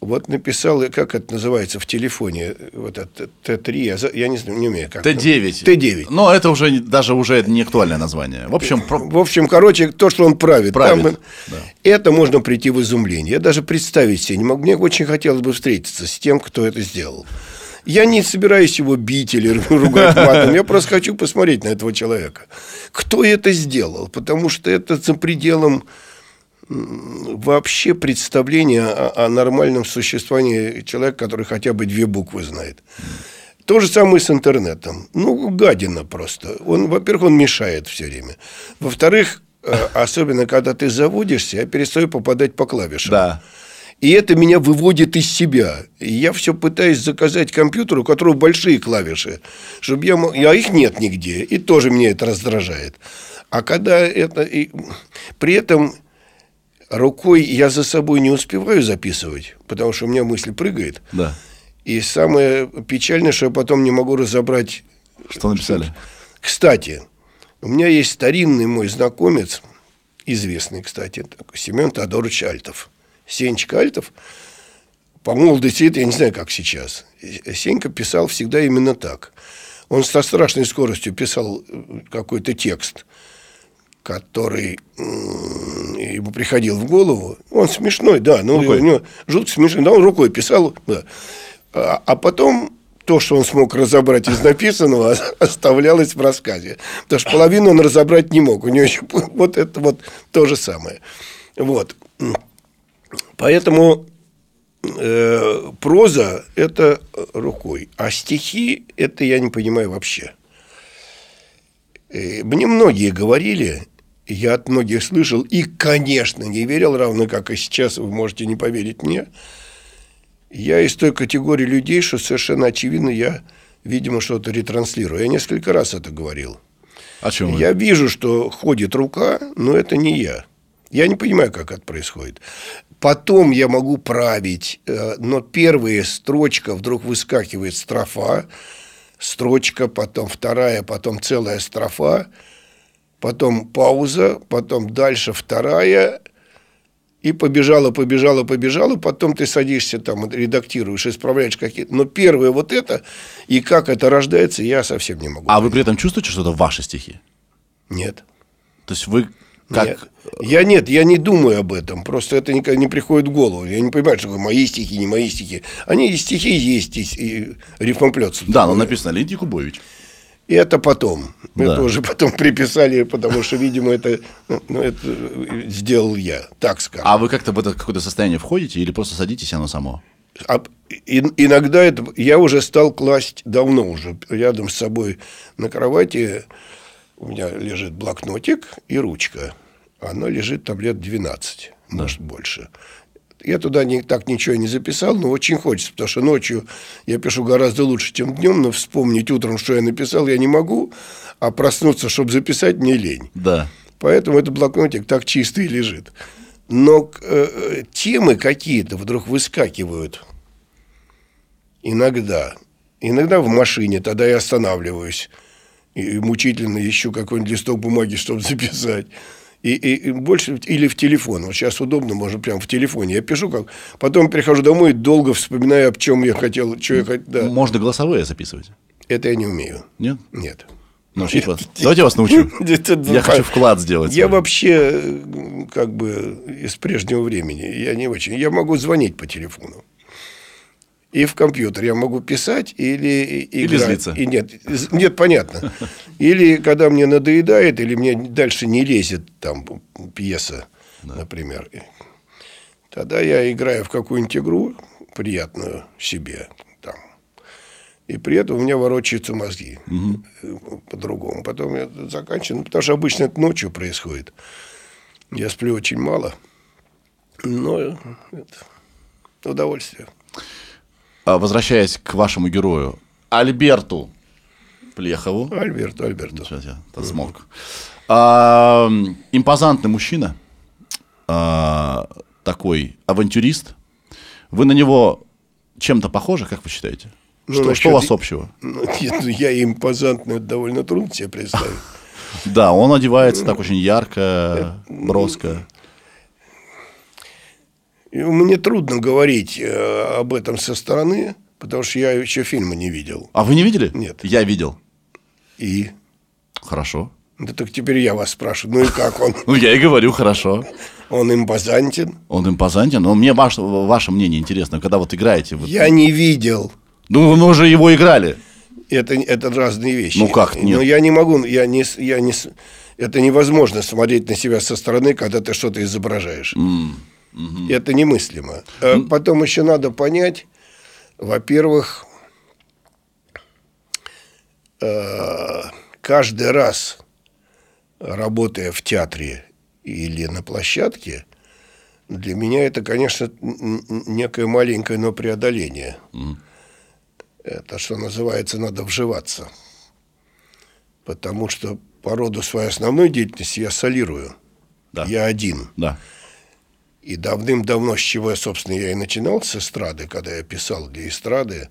Вот написал, как это называется в телефоне, вот это Т3, я, не знаю, не умею как. Т9. Т9. Но это уже даже уже не актуальное название. В общем, про- В общем, короче, то, что он правит, Правит, там, да. это можно прийти в изумление. Я даже представить себе не могу. Мне очень хотелось бы встретиться с тем, кто это сделал. Я не собираюсь его бить или ругать (laughs) матом. Я просто хочу посмотреть на этого человека. Кто это сделал? Потому что это за пределом вообще представления о, о нормальном существовании человека, который хотя бы две буквы знает. То же самое с интернетом. Ну, гадина просто. Он, во-первых, он мешает все время. Во-вторых, э, особенно когда ты заводишься, я перестаю попадать по клавишам. да. И это меня выводит из себя. И я все пытаюсь заказать компьютер, у которого большие клавиши, чтобы я мог... А их нет нигде. И тоже меня это раздражает. А когда это... и При этом рукой я за собой не успеваю записывать, потому что у меня мысль прыгает. Да. И самое печальное, что я потом не могу разобрать. Что написали? Кстати, у меня есть старинный мой знакомец, известный, кстати, Семен Тодорович Альтов. Сенечка Альтов, по молодости, это я не знаю, как сейчас. Сенька писал всегда именно так. Он со страшной скоростью писал э, какой-то текст, который ему приходил в голову. Он смешной, да, но Рукой. у него жутко смешной, да, он рукой писал, да. А, а потом то, что он смог разобрать из написанного, (laughs) оставлялось в рассказе. Потому что половину он разобрать не мог. У него еще (laughs) вот это вот то же самое. Вот. Поэтому э, проза – это рукой, а стихи – это я не понимаю вообще. Э, Мне многие говорили, я от многих слышал, и, конечно, не верил, равно как и сейчас, вы можете не поверить мне. Я из той категории людей, что совершенно очевидно, я, видимо, что-то ретранслирую. Я несколько раз это говорил. О чем вы? Я вижу, что ходит рука, но это не я. Я не понимаю, как это происходит. Потом я могу править, э, но первая строчка вдруг выскакивает строфа, строчка, потом вторая, потом целая строфа, потом пауза, потом дальше вторая, и побежала, побежала, побежала, потом ты садишься там, редактируешь, исправляешь какие-то. Но первое вот это, и как это рождается, я совсем не могу. А вы при этом чувствуете, что это ваши стихи? Нет. То есть вы как... Нет. Я нет, я не думаю об этом. Просто это никогда не приходит в голову. Я не понимаю, что мои стихи, не мои стихи. Они и стихи есть, и, и. Да, но написано Леонид Якубович. И это потом. Да. Это уже потом приписали, потому что, видимо, это, ну, это сделал я, так скажем. А вы как-то в это какое-то состояние входите или просто садитесь, оно само? А, иногда это я уже стал класть давно уже рядом с собой на кровати у меня лежит блокнотик и ручка. Она лежит там лет 12, да. может больше. Я туда не, так ничего не записал, но очень хочется, потому что ночью я пишу гораздо лучше, чем днем, но вспомнить утром, что я написал, я не могу, а проснуться, чтобы записать, мне лень. Да. Поэтому этот блокнотик так чистый лежит. Но э, темы какие-то вдруг выскакивают иногда. Иногда в машине, тогда я останавливаюсь и мучительно ищу какой-нибудь листок бумаги, чтобы записать. И, и, и больше или в телефон. Вот сейчас удобно, можно прямо в телефоне. Я пишу, как потом прихожу домой и долго вспоминаю, об чем я хотел, что я хотел. Да. Можно голосовые записывать. Это я не умею. Нет? Нет. (laughs) Научить вас. (laughs) Давайте я вас научу. (laughs) Я хочу вклад сделать. Я вообще как бы из прежнего времени. Я не очень. Я могу звонить по телефону и в компьютер. Я могу писать или играть. Или злиться. И нет, нет, понятно. Или когда мне надоедает, или мне дальше не лезет там пьеса, да. например. Тогда я играю в какую-нибудь игру приятную себе там. И при этом у меня ворочаются мозги угу. по-другому. Потом я заканчиваю, ну, потому что обычно это ночью происходит. Я сплю очень мало, но это удовольствие. А, возвращаясь к вашему герою, Альберту Плехову. Альберту, Альберту. Сейчас я это смог. А, импозантный мужчина, а, такой авантюрист. Вы на него чем-то похожи, как вы считаете? Ну, что, насчет... что у вас общего? Ну, нет, ну, я импозантный, довольно трудно себе представить. (laughs) Да, он одевается так очень ярко, броско. Мне трудно говорить э, об этом со стороны, потому что я еще фильма не видел. А вы не видели? Нет. Я видел. И? Хорошо. Да так теперь я вас спрашиваю, ну и как он? (laughs) Ну, я и говорю, хорошо. Он импозантен? Он импозантен, но мне ваше, ваше мнение интересно, когда вот играете. Вот... Я не видел. Ну, мы уже его играли. Это, это разные вещи. Ну как? Нет. Но я не могу, я не, я не, это невозможно смотреть на себя со стороны, когда ты что-то изображаешь. Mm. Угу. Это немыслимо. Mm. Потом еще надо понять, во-первых, э, каждый раз, работая в театре или на площадке, для меня это, конечно, некое маленькое, но преодоление. Mm. Это, что называется, надо вживаться. Потому что по роду своей основной деятельности я солирую. Да. Я один. Да. И давным-давно, с чего, я, собственно, я и начинал с эстрады, когда я писал для эстрады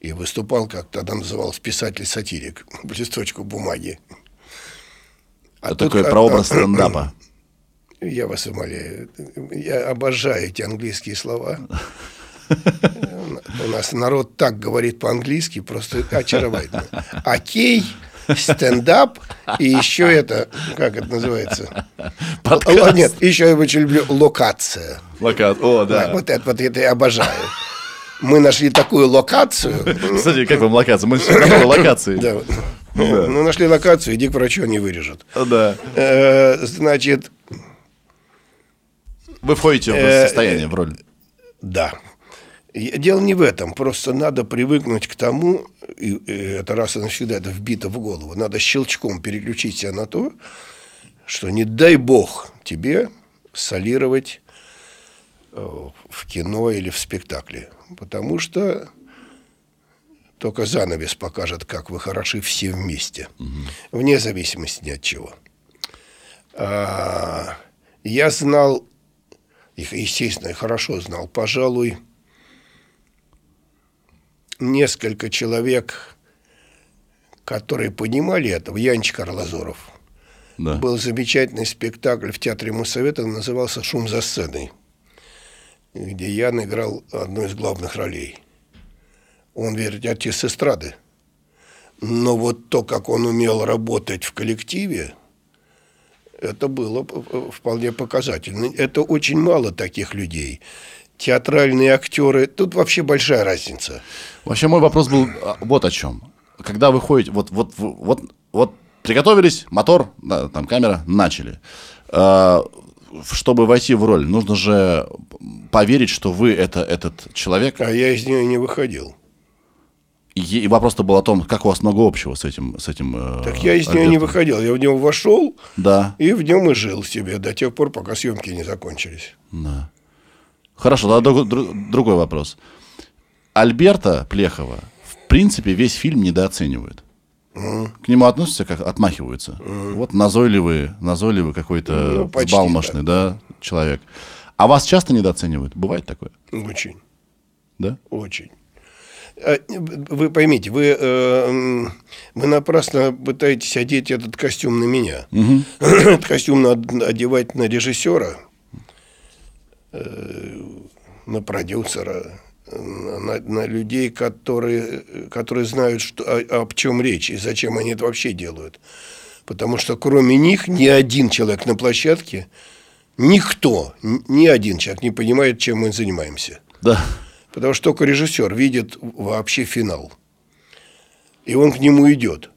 и выступал, как тогда назывался, писатель-сатирик, (laughs) в листочку бумаги. А Это такой прообраз (clears throat) стендапа. Я вас умоляю, я обожаю эти английские слова. (laughs) У нас народ так говорит по-английски, просто очаровательно. Окей, стендап и еще это, как это называется? Подкаст. Нет, еще я очень люблю локация. Локация, о, да. Вот это, вот это я обожаю. Мы нашли такую локацию. Кстати, как вам локация? Мы на новой локации. Да. Ну, нашли локацию, иди к врачу, они вырежут. Да. Э, значит... Вы входите в э, состояние, в роль. Да. Дело не в этом, просто надо привыкнуть к тому, и это раз и навсегда это вбито в голову, надо щелчком переключить себя на то, что не дай бог тебе солировать э, в кино или в спектакле, потому что только занавес покажет, как вы хороши все вместе, угу. вне зависимости ни от чего. А, я знал, естественно, хорошо знал, пожалуй, несколько человек, которые понимали это, Янчик Арлазоров. Да. Был замечательный спектакль в Театре Моссовета, назывался «Шум за сценой», где Ян играл одну из главных ролей. Он, ведь, отец эстрады. Но вот то, как он умел работать в коллективе, это было вполне показательно. Это очень мало таких людей театральные актеры. Тут вообще большая разница. Вообще мой вопрос был а, вот о чем. Когда вы ходите, вот, вот, вот, вот приготовились, мотор, да, там камера, начали. А, чтобы войти в роль, нужно же поверить, что вы это этот человек. А я из нее не выходил. И, вопрос-то был о том, как у вас много общего с этим... С этим э, Так я из нее не выходил. Я в него вошел Да, и в нем и жил себе до тех пор, пока съемки не закончились. да. Хорошо, тогда друг- друг- другой вопрос. Альберта Плехова, в принципе, весь фильм недооценивают. К нему относятся как отмахиваются. Вот назойливый, назойливый какой-то Ну, почти, взбалмошный, да. человек. А вас часто недооценивают? Бывает такое? Очень. Да? Очень. А, Вы поймите, вы, э, вы напрасно пытаетесь одеть этот костюм на меня. Этот костюм надо одевать на режиссера, на продюсера, на, на людей, которые, которые знают, что, о, об чем речь и зачем они это вообще делают. Потому что кроме них ни один человек на площадке, никто, ни один человек не понимает, чем мы занимаемся. Да. Потому что только режиссер видит вообще финал. И он к нему идет.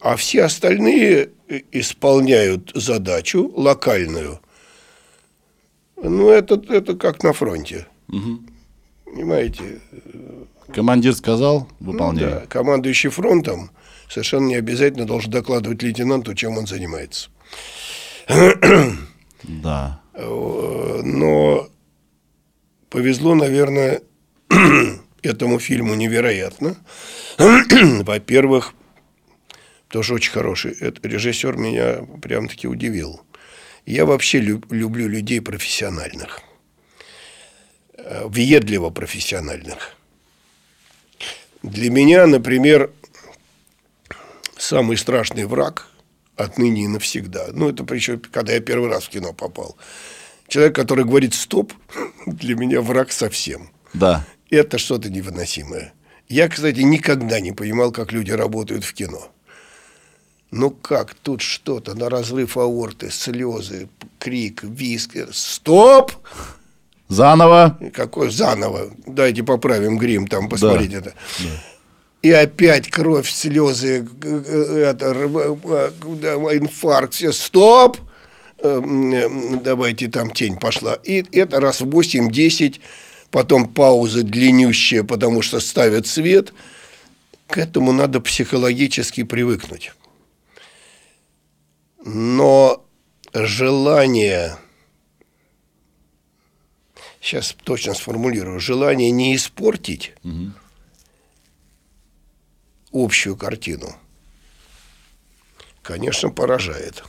А все остальные э, исполняют задачу локальную. Ну, это, это как на фронте. Понимаете? Командир сказал, Ну выполняй. да, командующий фронтом совершенно не обязательно должен докладывать лейтенанту, чем он занимается. (clears throat) Да. Э, Но повезло, наверное, (clears throat) этому фильму невероятно. (clears throat) Во-первых, тоже очень хороший. Это режиссер меня прям-таки удивил. Я вообще люб- люблю людей профессиональных. Э, Въедливо профессиональных. Для меня, например, самый страшный враг отныне и навсегда. Ну, это причем, когда я первый раз в кино попал. Человек, который говорит «стоп», (laughs) для меня враг совсем. Да. Это что-то невыносимое. Я, кстати, никогда не понимал, как люди работают в кино. Ну как, тут что-то на разрыв аорты, слезы, крик, виск. Стоп! Заново. Какой заново. Дайте поправим грим, там посмотрите это. И опять кровь, слезы, г- г- это, э, да, инфаркт, стоп! Э, м, э, Давайте там тень пошла. И это раз в 8-10, потом пауза длиннющая, потому что ставят свет. К этому надо психологически привыкнуть. Но желание сейчас точно сформулирую, желание не испортить общую картину, конечно, поражает.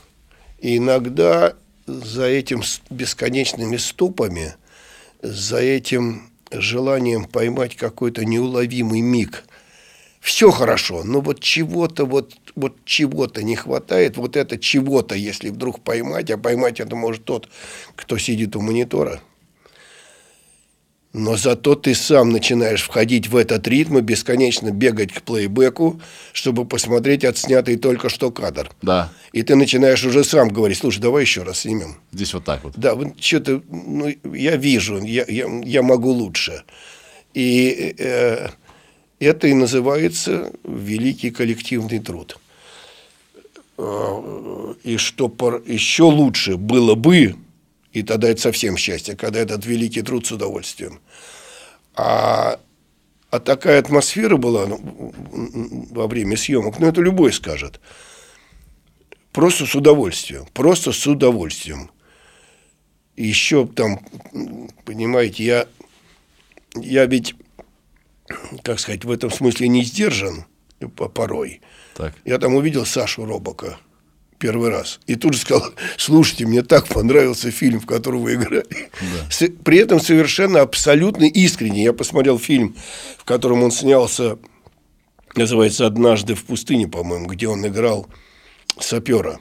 И иногда за этим бесконечными ступами, за этим желанием поймать какой-то неуловимый миг, все хорошо, но вот чего-то вот, вот чего-то не хватает, вот это чего-то, если вдруг поймать, а поймать это может тот, кто сидит у монитора – но зато ты сам начинаешь входить в этот ритм и бесконечно бегать к плейбеку, чтобы посмотреть отснятый только что кадр. Да. И ты начинаешь уже сам говорить, слушай, давай еще раз снимем. Здесь вот так вот. Да, вот что-то, ну, я вижу, я, я, я могу лучше. И э, это и называется великий коллективный труд. Э, И что еще лучше было бы, и тогда это совсем счастье, когда этот великий труд с удовольствием. А, а такая атмосфера была ну, во время съемок, ну это любой скажет. Просто с удовольствием, просто с удовольствием. Еще там, понимаете, я, я ведь, как сказать, в этом смысле не сдержан по- порой. Так. Я там увидел Сашу Робока первый раз. И тут же сказал, слушайте, мне так понравился фильм, в котором вы играли. С- При этом совершенно абсолютно искренне. Я посмотрел фильм, в котором он снялся, называется «Однажды в пустыне», по-моему, где он играл сапера.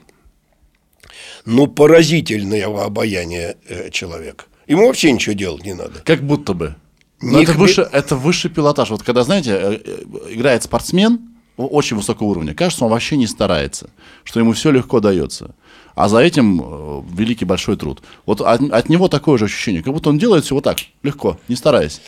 Ну, поразительное обаяние э, человек. Ему вообще ничего делать не надо. Как будто бы. Но Них это, выше, это высший пилотаж. Вот когда, знаете, э, э, играет спортсмен очень высокого уровня, кажется, он вообще не старается, что ему все легко дается. А за этим э, великий большой труд. Вот от, от него такое же ощущение, как будто он делает все вот так, легко, не стараясь.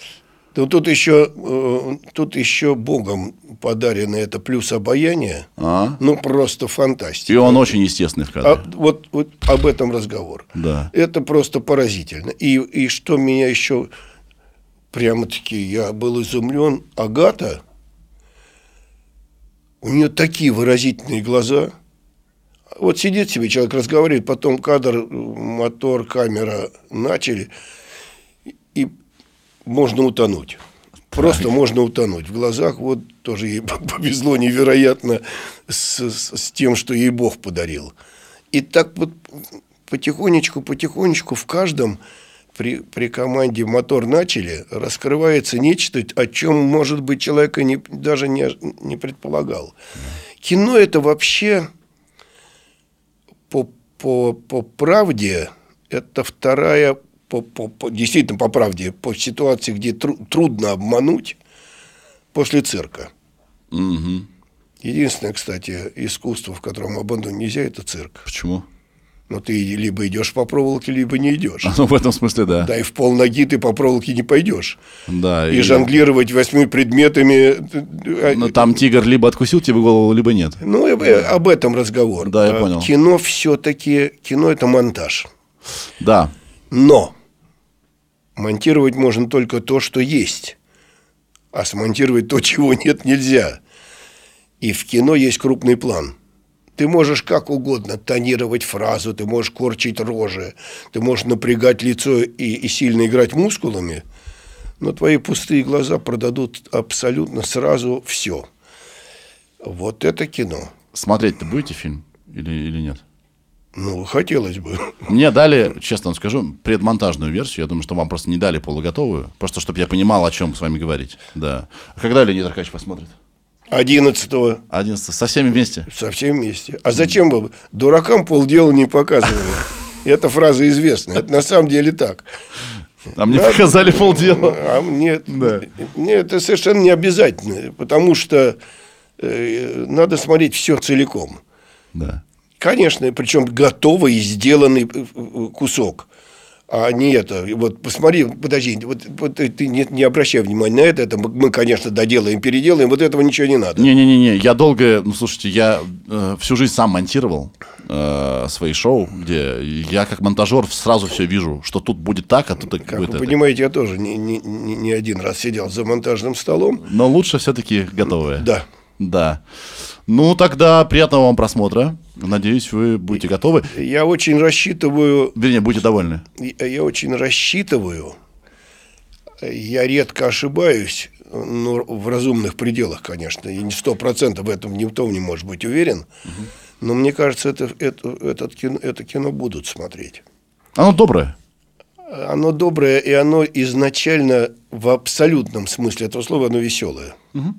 То тут еще, э, тут еще Богом подарено это плюс обаяние. А? Ну, просто фантастика. И он очень естественный в кадре. А, вот, вот об этом разговор. Да. Это просто поразительно. И, и что меня еще прямо-таки, я был изумлен, Агата, у нее такие выразительные глаза. Вот сидит себе человек, разговаривает, потом кадр, мотор, камера начали, и можно утонуть. Просто можно утонуть. В глазах вот тоже ей (laughs) повезло невероятно с, с, с тем, что ей Бог подарил. И так вот потихонечку, потихонечку в каждом при, при команде мотор начали, раскрывается нечто, о чем, может быть, человека не, даже не, не предполагал. Кино это вообще по, по, по правде, это вторая, по, по, по, действительно по правде, по ситуации, где тру, трудно обмануть после цирка. Угу. Единственное, кстати, искусство, в котором обмануть нельзя, это цирк. Почему? Но ты либо идешь по проволоке, либо не идешь. (laughs) Ну, в этом смысле, да. Да, и в полноги ты по проволоке не пойдешь. Да. И, и жонглировать восьми предметами. Ну, там тигр либо откусил тебе голову, либо нет. Ну, да. об этом разговор. Да, я понял. Кино все-таки, кино это монтаж. Да. Но монтировать можно только то, что есть. А смонтировать то, (laughs) чего нет, нельзя. И в кино есть крупный план – ты можешь как угодно тонировать фразу, ты можешь корчить рожи, ты можешь напрягать лицо и, и сильно играть мускулами, но твои пустые глаза продадут абсолютно сразу все. Вот это кино. Смотреть-то будете фильм или, или нет? Ну, хотелось бы. Мне дали, честно вам скажу, предмонтажную версию. Я думаю, что вам просто не дали полуготовую. Просто, чтобы я понимал, о чем с вами говорить. Да. А когда Леонид Аркадьевич посмотрит? 11 11 со всеми вместе? Со всеми вместе. А зачем бы? Дуракам полдела не показывали. (laughs) Эта фраза известная. Это на самом деле так. А мне показали полдела. А мне, да. мне это совершенно не обязательно, потому что э, надо смотреть все целиком. Да. Конечно, причем готовый и сделанный кусок а не это. Вот посмотри, подожди, вот, вот ты не, не обращай внимания на это, это мы, конечно, доделаем, переделаем, вот этого ничего не надо. Не-не-не, я долго, ну слушайте, я э, всю жизнь сам монтировал э, свои шоу, где я как монтажер сразу все вижу, что тут будет так, а тут как будет вы это. понимаете, я тоже не, не, не, один раз сидел за монтажным столом. Но лучше все-таки готовые. Да. Да. Ну, тогда приятного вам просмотра. Надеюсь, вы будете готовы. Я очень рассчитываю... Вернее, будете довольны. Я, я очень рассчитываю, я редко ошибаюсь, но в разумных пределах, конечно. И не сто процентов в этом никто не может быть уверен. Угу. Но мне кажется, это, это, этот кино, это кино будут смотреть. Оно доброе. Оно доброе, и оно изначально в абсолютном смысле этого слова, оно веселое. Угу.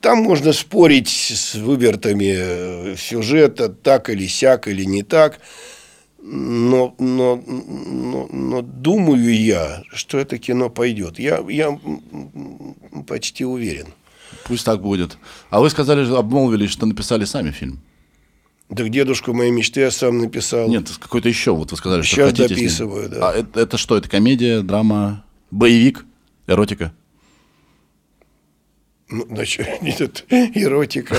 Там можно спорить с вывертами сюжета, так или сяк, или не так. Но, но, но, но думаю я, что это кино пойдет. Я, я почти уверен. Пусть так будет. А вы сказали, обмолвились, что написали сами фильм. Так дедушку моей мечты я сам написал. Нет, какой-то еще. Вот вы сказали, Сейчас что хотите дописываю, да. А это, это что? Это комедия, драма, боевик, эротика? Ну, значит, (laughs) нет, эротика.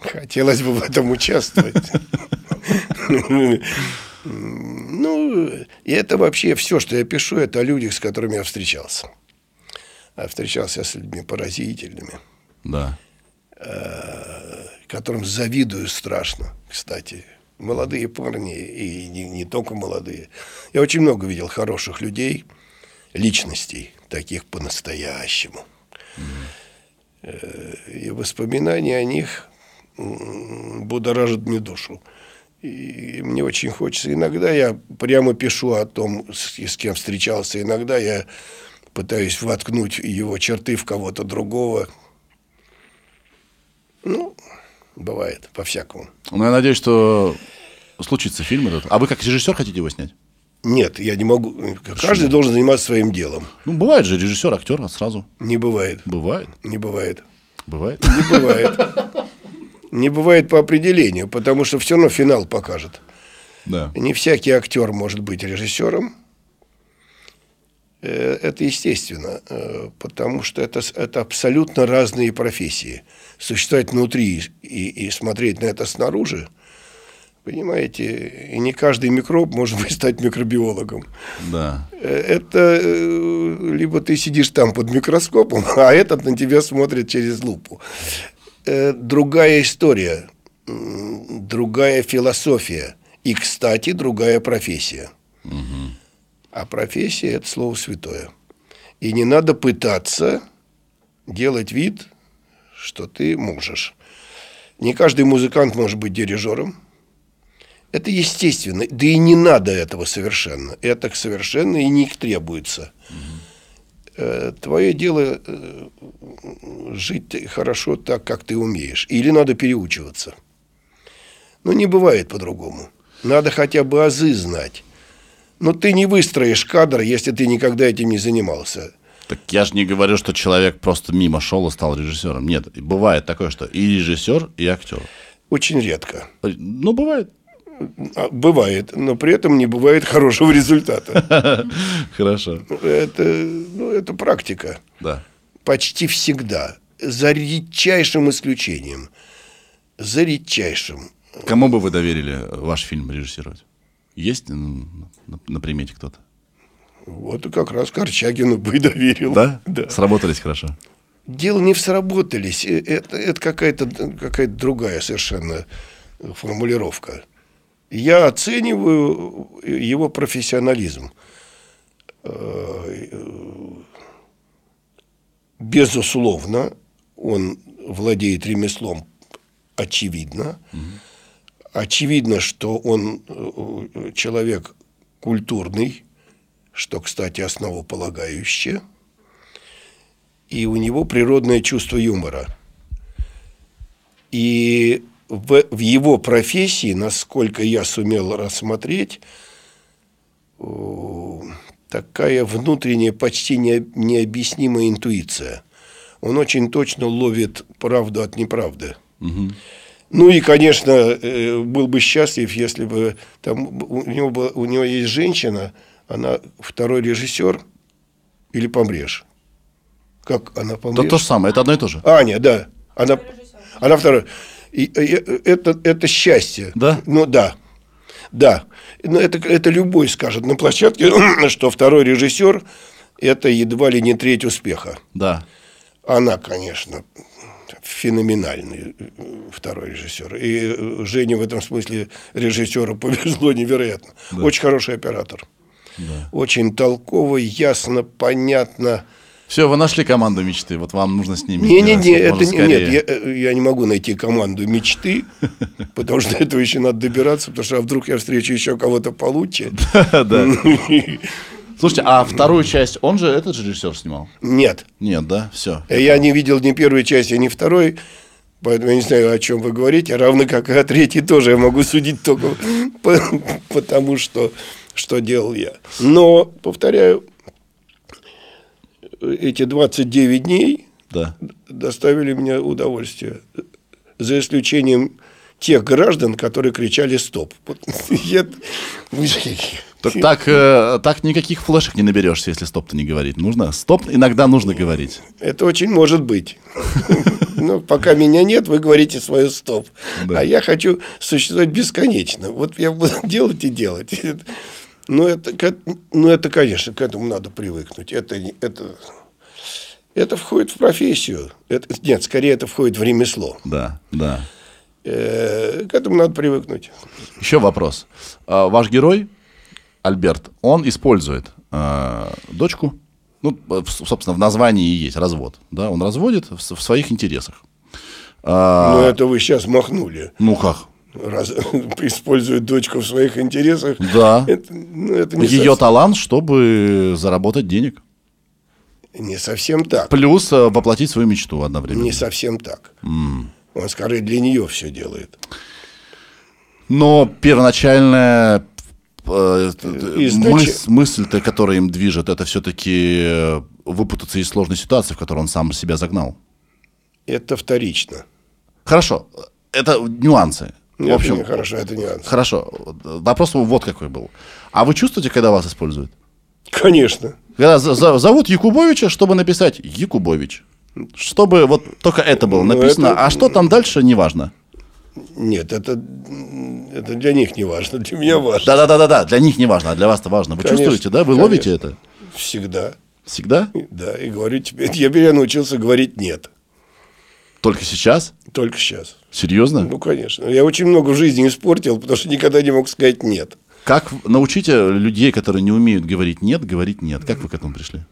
Хотелось бы в этом участвовать. (laughs) Ну, и это вообще все, что я пишу, это о людях, с которыми я встречался. А встречался я с людьми поразительными. Да. Которым завидую страшно, кстати. Молодые парни, и не, не только молодые. Я очень много видел хороших людей, личностей, таких по-настоящему. И воспоминания о них будоражат мне душу. И мне очень хочется. Иногда я прямо пишу о том, с, с кем встречался. Иногда я пытаюсь воткнуть его черты в кого-то другого. Ну, бывает, по-всякому. Ну, я надеюсь, что случится фильм этот. А вы как режиссер хотите его снять? Нет, я не могу. Каждый должен заниматься своим делом. Ну, бывает же режиссер, актер сразу. Не бывает. Бывает. Не бывает. Бывает. Не бывает. Не бывает по определению, потому что все равно финал покажет. Да. Не всякий актер может быть режиссером. Э, это естественно, э, потому что это, это абсолютно разные профессии. Существовать внутри и, и смотреть на это снаружи, понимаете, и не каждый микроб может быть стать микробиологом. Да. Э, это либо ты сидишь там под микроскопом, (laughs) а этот на тебя смотрит через лупу. Другая история, другая философия и, кстати, другая профессия. Угу. А профессия – это слово святое. И не надо пытаться делать вид, что ты можешь. Не каждый музыкант может быть дирижером. Это естественно. Да и не надо этого совершенно. Это совершенно и не требуется. Угу. Твое дело э, жить хорошо так, как ты умеешь. Или надо переучиваться. Но не бывает по-другому. Надо хотя бы азы знать. Но ты не выстроишь кадр, если ты никогда этим не занимался. Так я же не говорю, что человек просто мимо шел и стал режиссером. Нет, бывает такое, что и режиссер, и актер. Очень редко. Ну, бывает. Бывает, но при этом не бывает хорошего результата. (laughs) Хорошо. Это, ну, это практика. Да. Почти всегда. За редчайшим исключением. За редчайшим. Кому бы вы доверили ваш фильм режиссировать? Есть на, на примете кто-то? Вот и как раз Корчагину бы доверил. Да? Да. Сработались хорошо? Дело не в сработались. Э, это, это какая-то какая другая совершенно формулировка. Я оцениваю его профессионализм. Безусловно, он владеет ремеслом, очевидно. Очевидно, что он э, человек культурный, что, кстати, основополагающее, и у него природное чувство юмора. И в, в его профессии, насколько я сумел рассмотреть, такая внутренняя, почти не, необъяснимая интуиция. Он очень точно ловит правду от неправды. Угу. Ну и, конечно, э, был бы счастлив, если бы там у него, было, у него есть женщина, она второй режиссер или помрешь. Как она помрешь? Да то же самое, это одно и то же. Аня, да. Она, она второй. И, и, это, это счастье. Да? Ну да. Да. Но это, это любой скажет на площадке, (clears throat) что второй режиссер это едва ли не треть успеха. Да. Она, конечно, феноменальный э, второй режиссер. И э, Жене в этом смысле режиссеру (laughs) повезло невероятно. Да. Очень хороший оператор. Да. Очень толковый, ясно, понятно. Все, вы нашли команду мечты, вот вам нужно с ними. Не, не, не, это не, нет, я, э, я не могу найти команду мечты, (laughs) потому что этого еще надо добираться, потому что а вдруг я встречу еще кого-то получше. (laughs) Да, да. (laughs) Слушайте, а вторую часть он же, этот же режиссер снимал? Нет. Нет, да? Все. Я не видел ни первой части, ни второй. Поэтому я не знаю, о чем вы говорите. Равно как и о третьей тоже я могу судить только потому, что, что делал я. Но, повторяю, эти 29 дней да. доставили мне удовольствие. За исключением тех граждан, которые кричали «стоп». (laughs) Так, так, э, так никаких флешек не наберешься, если стоп-то не говорить. Нужно стоп иногда нужно говорить. Это очень может быть. (laughs) Но пока меня нет, вы говорите свое стоп. А я хочу существовать бесконечно. Вот я буду (laughs) делать и делать. Ну, это, ну, это, конечно, к этому надо привыкнуть. Это, это, это входит в профессию. Это, нет, скорее это входит в ремесло. Да, да. Э, к этому надо привыкнуть. Еще вопрос. А, ваш герой, Альберт, он использует э, дочку, ну, собственно, в названии и есть развод. Да? Он разводит в, в своих интересах. А, ну, это вы сейчас махнули. Ну, как? Раз, (laughs) использует дочку в своих интересах. Да. Это, ну, это не Ее совсем... талант, чтобы заработать денег. Не совсем так. Плюс э, воплотить свою мечту одновременно. Не совсем так. Mm. Он скорее для нее все делает. Но первоначальная э, мыс, мысль-то, которая им движет, это все-таки э, выпутаться из сложной ситуации, в которую он сам себя загнал. Это вторично. Хорошо, это нюансы. Нет, в общем, хорошо, это нюансы. Хорошо, вопрос вот какой был. А вы чувствуете, когда вас используют? Конечно. Когда за- зовут Якубовича, чтобы написать Якубович. Чтобы вот только это было Ну, написано, это- а что там дальше, неважно. Нет, это, это для них не важно, для меня важно. Да-да-да-да, для них не важно, а для вас-то важно. Вы Конечно, чувствуете, да? Вы конечно. ловите это? Всегда. Всегда? Да, и говорю тебе, я теперь я научился говорить нет. Только сейчас? Только сейчас. Серьезно? Ну, конечно. Я очень много в жизни испортил, потому что никогда не мог сказать нет. Как научите людей, которые не умеют говорить нет, говорить нет? Как вы к этому пришли?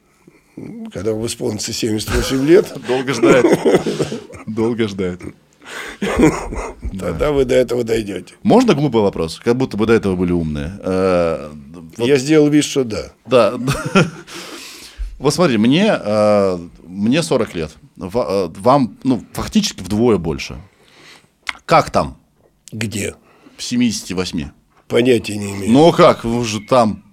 Когда вам исполнится 78 лет, (laughs) Долго ждать. Долго ждать. тогда вы до этого дойдете. Можно глупый вопрос? Как будто бы до этого были умные. Э, Я сделал вид, что да. Да. (laughs) Вот смотри, мне, э, мне 40 лет. Э, Вам, ну, фактически вдвое больше. Как там Где? в 78? Понятия не имею. Ну, как, вы же там...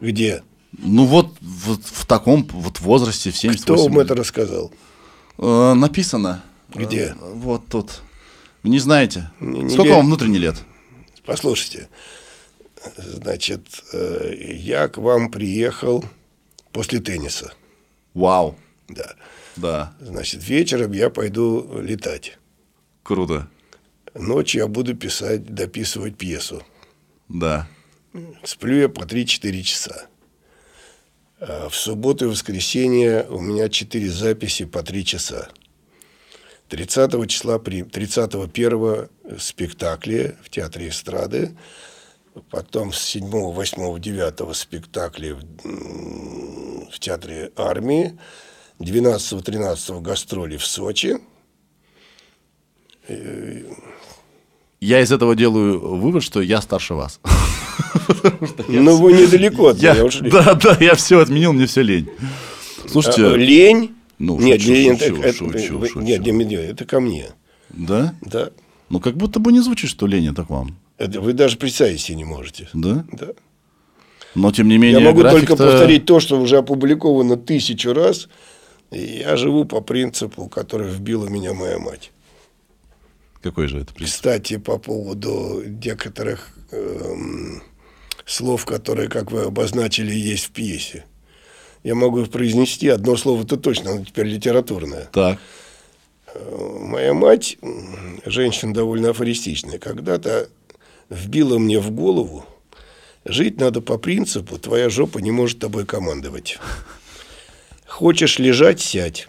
Где? Ну, вот, вот в таком вот возрасте, в 78 Кто вам лет. это рассказал? Э, написано. Где? Э, вот тут. Вы не знаете? Не- не Сколько ле- вам внутренне лет? Послушайте. Значит, э, я к вам приехал после тенниса. Вау. Да. Да, Значит, вечером я пойду летать. круто. Ночью я буду писать, дописывать пьесу. Да. Сплю я по 3-4 часа. А В субботу и воскресенье у меня 4 записи по 3 часа. 30 числа, при 31 спектакли в Театре эстрады, потом с 7, 8, 9 спектакли в, в Театре армии, 12, 13 гастроли в Сочи. Я из этого делаю вывод, что я старше вас. Но вы недалеко от Я- меня ушли. (laughs) да, да, я все отменил, мне все лень. Слушайте, А, Лень? Ну, нет, шучу, лень шучу, это, это- шучу, вы- шучу. нет, не меня, это ко мне. да? Да. Ну, как будто бы не звучит, что лень это к вам. Вы даже представить себе не можете. Да? Да. Но, тем не менее, Я могу только повторить то, что уже опубликовано тысячу раз. Я живу по принципу, который вбила меня моя мать. Какой же это принцип? Кстати, по поводу некоторых эм, слов, которые, как вы обозначили, есть в пьесе. Я могу произнести, одно слово-то точно, оно теперь литературное. Так. Моя мать, женщина довольно афористичная, когда-то вбила мне в голову, жить надо по принципу, твоя жопа не может тобой командовать. Хочешь лежать – сядь.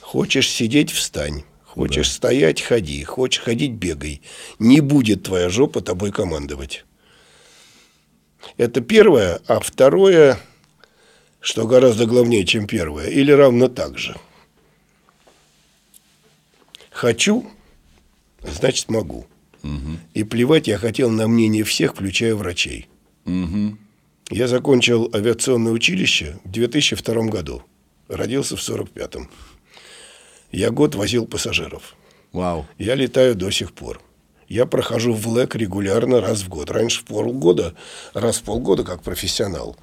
Хочешь сидеть – встань. Хочешь стоять – ходи. Хочешь ходить – бегай. Не будет твоя жопа тобой командовать. Это первое. А второе, что гораздо главнее, чем первое, или равно так же – Хочу, значит могу. И плевать я хотел на мнение всех, включая врачей. Я закончил авиационное училище в 2002 году. Родился в 45-м. Я год возил пассажиров. Вау. Я летаю до сих пор. Я прохожу в ЛЭК регулярно раз в год. Раньше в полгода, раз в полгода как профессионал.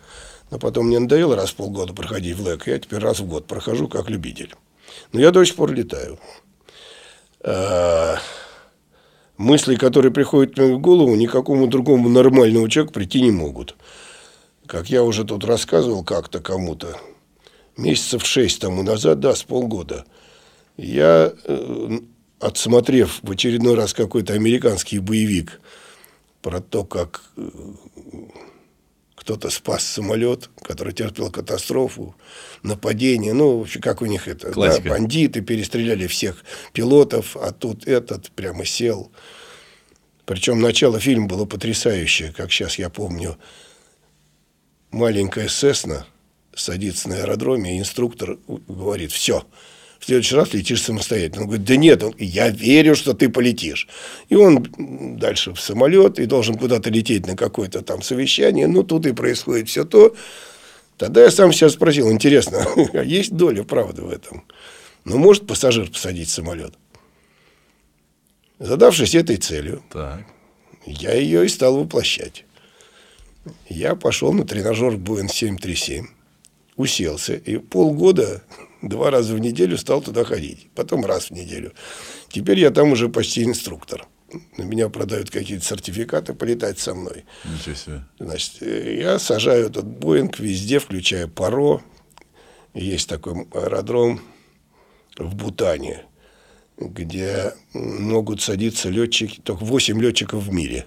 Но потом мне надоело раз в полгода проходить в ЛЭК. Я теперь раз в год прохожу как любитель. Но я до сих пор летаю. А, мысли, которые приходят мне в голову, никакому другому нормальному человеку прийти не могут. Как я уже тут рассказывал как-то кому-то, месяцев шесть тому назад, да, с полгода, я, э, отсмотрев в очередной раз какой-то американский боевик про то, как э, кто-то спас самолет, который терпел катастрофу, нападение, ну, вообще, как у них это, да, бандиты перестреляли всех пилотов, а тут этот прямо сел. Причем начало фильма было потрясающее, как сейчас я помню. Маленькая Сесна садится на аэродроме, и инструктор говорит, все, в следующий раз летишь самостоятельно. Он говорит, да нет, он, я верю, что ты полетишь. И он дальше в самолет и должен куда-то лететь на какое-то там совещание. Ну, тут и происходит все то. Тогда я сам себя спросил, интересно, (laughs) а есть доля правды в этом? Ну, может пассажир посадить в самолет? Задавшись этой целью, Так. я ее и стал воплощать. Я пошел на тренажер Boeing 737, уселся, и полгода, два раза в неделю стал туда ходить. Потом раз в неделю. Теперь я там уже почти инструктор. на меня продают какие-то сертификаты полетать со мной. Ничего себе. Значит, я сажаю этот Боинг везде, включая Паро. Есть такой аэродром в Бутане, где могут садиться летчики, только 8 летчиков в мире.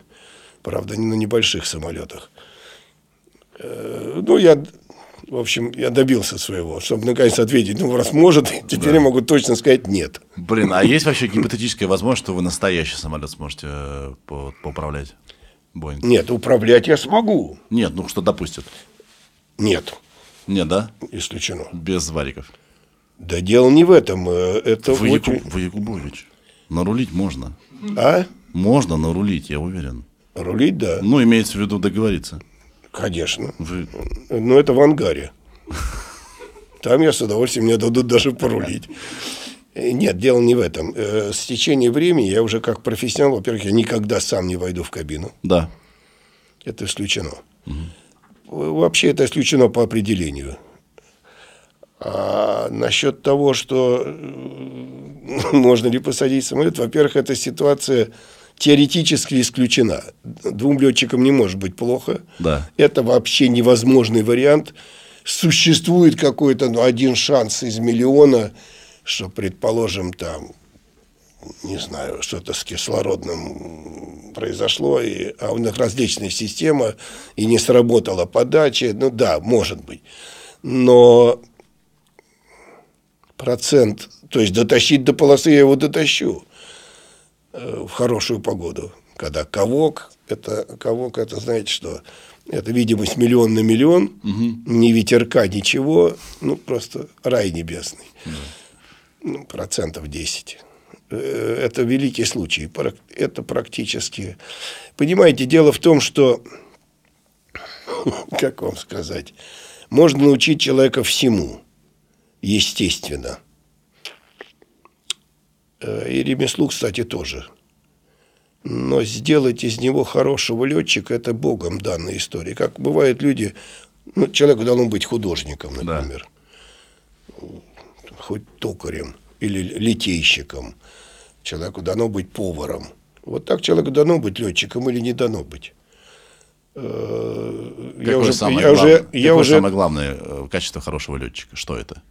Правда, не на небольших самолетах. Э, Ну, я, в общем, я добился своего, чтобы наконец ответить, ну, раз может, (laughs) теперь я могу точно сказать нет. Блин, а есть вообще гипотетическая возможность, что вы настоящий самолет сможете э, по- поуправлять? Боинг? Нет, управлять я смогу. Нет, ну что допустят? Нет, Нет, да? исключено. Без вариков. Да дело не в этом. э, Это Вы, очень- Яку- вы Якубович, нарулить можно. А? Можно нарулить, я уверен. Рулить, да, Ну, имеется в виду договориться. Конечно. Вы... Но это в ангаре. Там я с удовольствием мне дадут даже порулить. Нет, дело не в этом. Э, С течением времени я уже как профессионал, во-первых, я никогда сам не войду в кабину. Да. Это исключено. Вообще это исключено по определению. А насчет того, что э, (laughs) можно ли посадить самолет, во-первых, эта ситуация теоретически исключена. Двум летчикам не может быть плохо. Да. Это вообще невозможный вариант. Существует какой-то ну, один шанс из миллиона, что, предположим, там, не знаю, что-то с кислородным произошло, и, а у них различная система, и не сработала подача. Ну да, может быть. Но процент, то есть дотащить до полосы я его дотащу в хорошую погоду. Когда ковок, это ковок, это знаете что? Это видимость миллион на миллион, ни ветерка, ничего, ну просто рай небесный. Ну, процентов 10. Э, Это великий случай. Это практически... Понимаете, дело в том, что, (laughs) как вам сказать, можно научить человека всему, естественно. Э, И ремеслу, кстати, тоже. Но сделать из него хорошего летчика – это Богом данная история. Как бывает люди, ну, человеку должно быть художником, Да. например, хоть токарем или литейщиком. Человеку дано быть поваром. Вот так человеку дано быть летчиком или не дано быть. Э, Какое Я уже, самое, я глав- уже, я какое уже, самое главное э, качество хорошего летчика? Что это?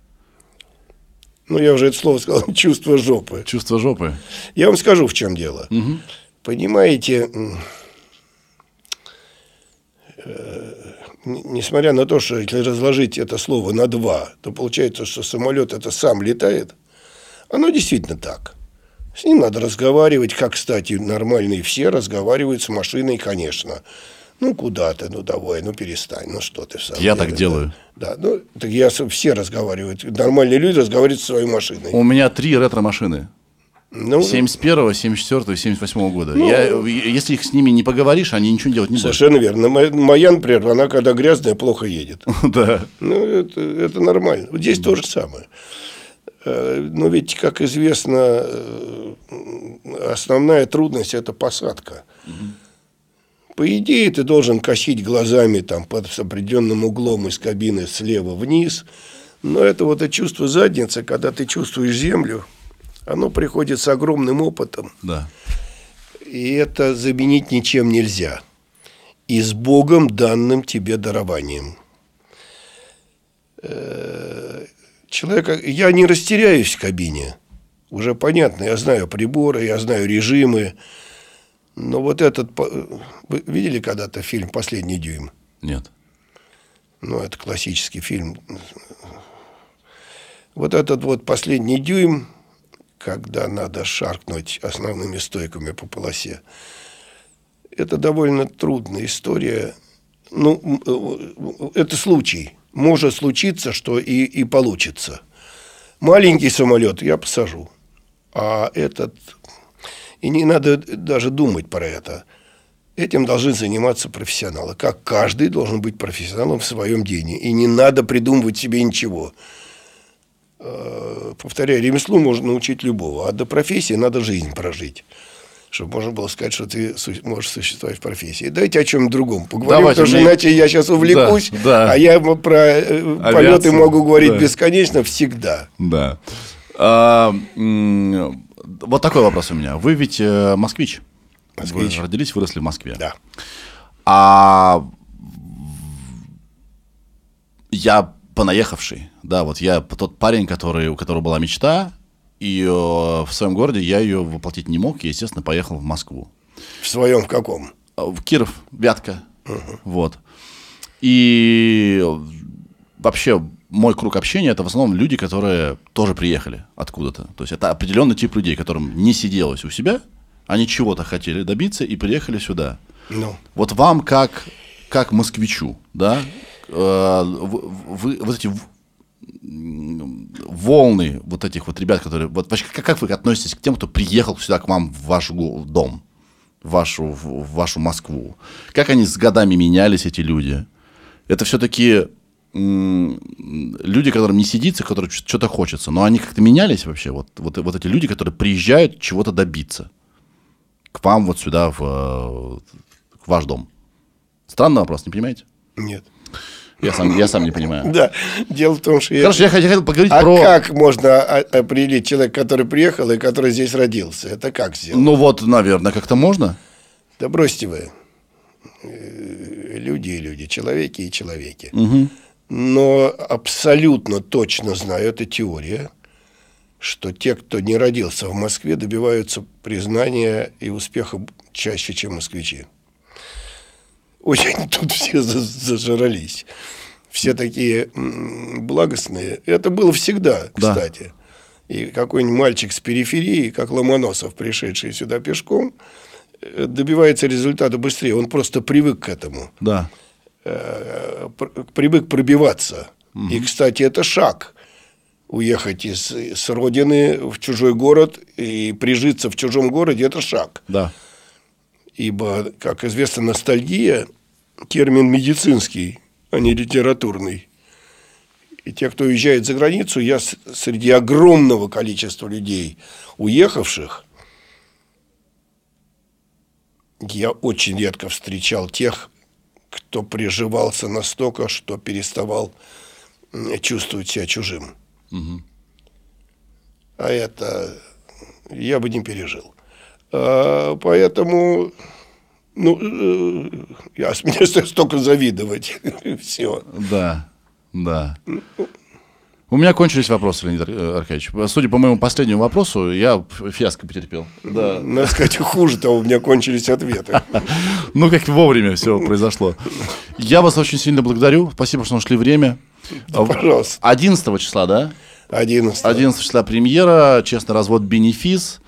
Ну я уже это слово сказал, (laughs) чувство жопы. Чувство жопы? Я вам скажу, в чем дело. Понимаете, м, э, несмотря на то, что если разложить это слово на два, то получается, что самолет это сам летает. Оно действительно так. С ним надо разговаривать, как, кстати, нормальные все разговаривают с машиной, конечно. Ну, куда ты, ну, давай, ну, перестань, ну, что ты в самом Я деле, так да. делаю. Да, ну, так я, все разговаривают. Нормальные люди разговаривают со своей машиной. У меня три ретро-машины. Ну, 71 74 и 78 года. Я, если их с ними не поговоришь, они ничего делать не будут. Совершенно верно. Моя, например, она когда грязная, плохо едет. (laughs) Да. Ну, это, это нормально. Здесь то же самое. Э, Но ведь, как известно, э, основная трудность – это посадка. По идее, ты должен косить глазами там, под с определенным углом из кабины слева вниз. Но это вот это чувство задницы, когда ты чувствуешь землю, оно приходит с огромным опытом. Да. И это заменить ничем нельзя. И с Богом данным тебе дарованием. Э, Человека, я не растеряюсь в кабине. Уже понятно, я знаю приборы, я знаю режимы. Но вот этот... Вы видели когда-то фильм «Последний дюйм»? Нет. Ну, это классический фильм. Вот этот вот последний дюйм, когда надо шаркнуть основными стойками по полосе, это довольно трудная история. Ну, м, э, это случай. Может случиться, что и, и получится. Маленький самолет я посажу. А этот... И не надо даже думать про это. Этим должны заниматься профессионалы. Как каждый должен быть профессионалом в своем деле. И не надо придумывать себе ничего. Э, Повторяю, ремеслу можно научить любого, а до профессии надо жизнь прожить. Чтобы можно было сказать, что ты можешь существовать в профессии. Дайте о чем другом поговорим, Давайте, потому что мне- иначе я сейчас увлекусь, Да, да. а я про э, полеты Авиацию, могу говорить да. бесконечно всегда. Да. А, вот такой вопрос у меня. Вы ведь э, москвич. Москвич. Вы родились, выросли в Москве. Да. А я понаехавший, да, вот я тот парень, который, у которого была мечта, и э, в своем городе я ее воплотить не мог, и, естественно, поехал в Москву. В своем в каком? А, В Киров, Вятка, вот. И вообще мой круг общения это в основном люди, которые тоже приехали откуда-то. То есть это определенный тип людей, которым не сиделось у себя, они чего-то хотели добиться и приехали сюда. Ну, Вот вам как, как москвичу, да, э, вы, вы- вот эти волны вот этих вот ребят, которые... Вот вообще, как, как вы относитесь к тем, кто приехал сюда к вам в ваш дом, в вашу, в вашу Москву? Как они с годами менялись, эти люди? Это все-таки люди, которым не сидится, которым что-то хочется, но они как-то менялись вообще? Вот, вот, вот эти люди, которые приезжают чего-то добиться к вам вот сюда, в, в ваш дом. Странный вопрос, не понимаете? нет. Я сам, я сам не понимаю. (laughs) Да, дело в том, что я... Хорошо, я хотел, хотел поговорить А про... как можно о- определить человека, который приехал и который здесь родился? Это как сделать? Ну вот, наверное, как-то можно. Да бросьте вы. Э, Люди и люди, человеки и человеки. Но абсолютно точно знаю, это теория, что те, кто не родился в Москве, добиваются признания и успеха чаще, чем москвичи. Очень тут все за- зажрались. Все такие благостные. Это было всегда, Да. кстати. И какой-нибудь мальчик с периферии, как Ломоносов, пришедший сюда пешком, э, добивается результата быстрее. Он просто привык к этому Да. Э, пр- привык пробиваться. И, кстати, это шаг. Уехать из, с родины в чужой город и прижиться в чужом городе – это шаг. Да. Ибо, как известно, ностальгия – термин медицинский, а не литературный. И те, кто уезжает за границу, я среди огромного количества людей, уехавших, я очень редко встречал тех, кто приживался настолько, что переставал чувствовать себя чужим. А это я бы не пережил. А, поэтому, ну, э, я с (laughs) меня остается только завидовать. (laughs) Все. Да. Да. У меня кончились вопросы, Леонид э, Аркадьевич. Судя по моему последнему вопросу, я фиаско потерпел. Да. Надо сказать, хуже того, у меня кончились ответы. (laughs) Ну, как вовремя все произошло. Я вас очень сильно благодарю. Спасибо, что нашли время. Пожалуйста. 11 числа, да? 11. 11 числа премьера, честный развод бенефис.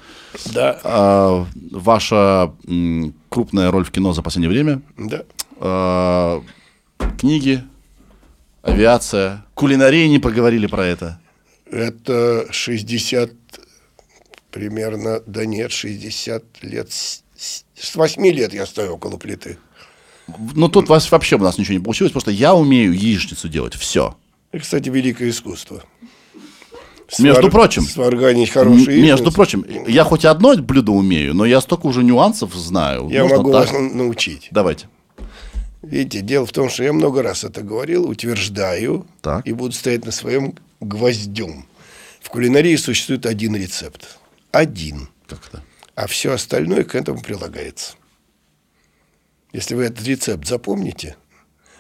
Да, А, ваша крупная роль в кино за последнее время. да. А, книги, авиация, кулинария не поговорили про это. Это 60 примерно, да нет, 60 лет. С с 8 лет я стою около плиты. Ну, тут вас вообще у нас ничего не получилось, просто я умею яичницу делать. Все. И, кстати, великое искусство. Между Свар- прочим. Сварганить хорошие Между яичницы. прочим, я хоть одно блюдо умею, но я столько уже нюансов знаю. Я Можно могу так. вас научить. Давайте. Видите, дело в том, что я много раз это говорил, утверждаю Так. и буду стоять на своем гвоздем. В кулинарии существует один рецепт. Один. Как это? А все остальное к этому прилагается. Если вы этот рецепт запомните,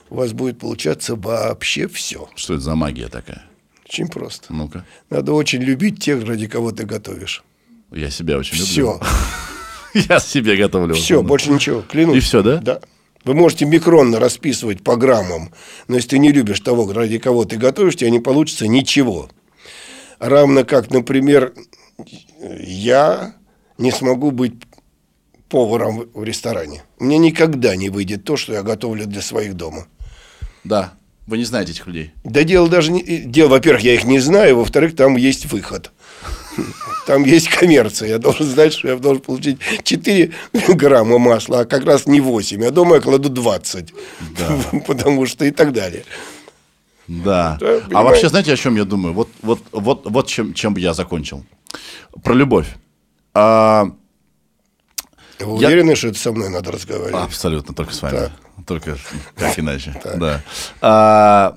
у вас будет получаться вообще все. Что это за магия такая? Очень просто. Ну-ка. Надо очень любить тех, ради кого ты готовишь. Я себя очень Все. люблю. (laughs) Я себе готовлю. Все, больше ничего. Клянусь. И всё, да? Да. Вы можете микронно расписывать по граммам, но если ты не любишь того, ради кого ты готовишь, у тебя не получится ничего. Равно как, например, я не смогу быть поваром в- ресторане. Мне никогда не выйдет то, что я готовлю для своих дома. Да. Вы не знаете этих людей. Да дело даже не... Дело, во-первых, я их не знаю, во-вторых, там есть выход. Там есть коммерция. Я должен знать, что я должен получить 4 грамма масла, а как раз не 8. А дома я кладу 20. (laughs) Потому что и так далее. Да. Да, а вообще, знаете, о чем я думаю? Вот, вот, вот, вот чем, чем я закончил. Про любовь. А, Вы Я- уверены, что это со мной надо разговаривать? абсолютно, только с вами. Так. Только как иначе. Да. А,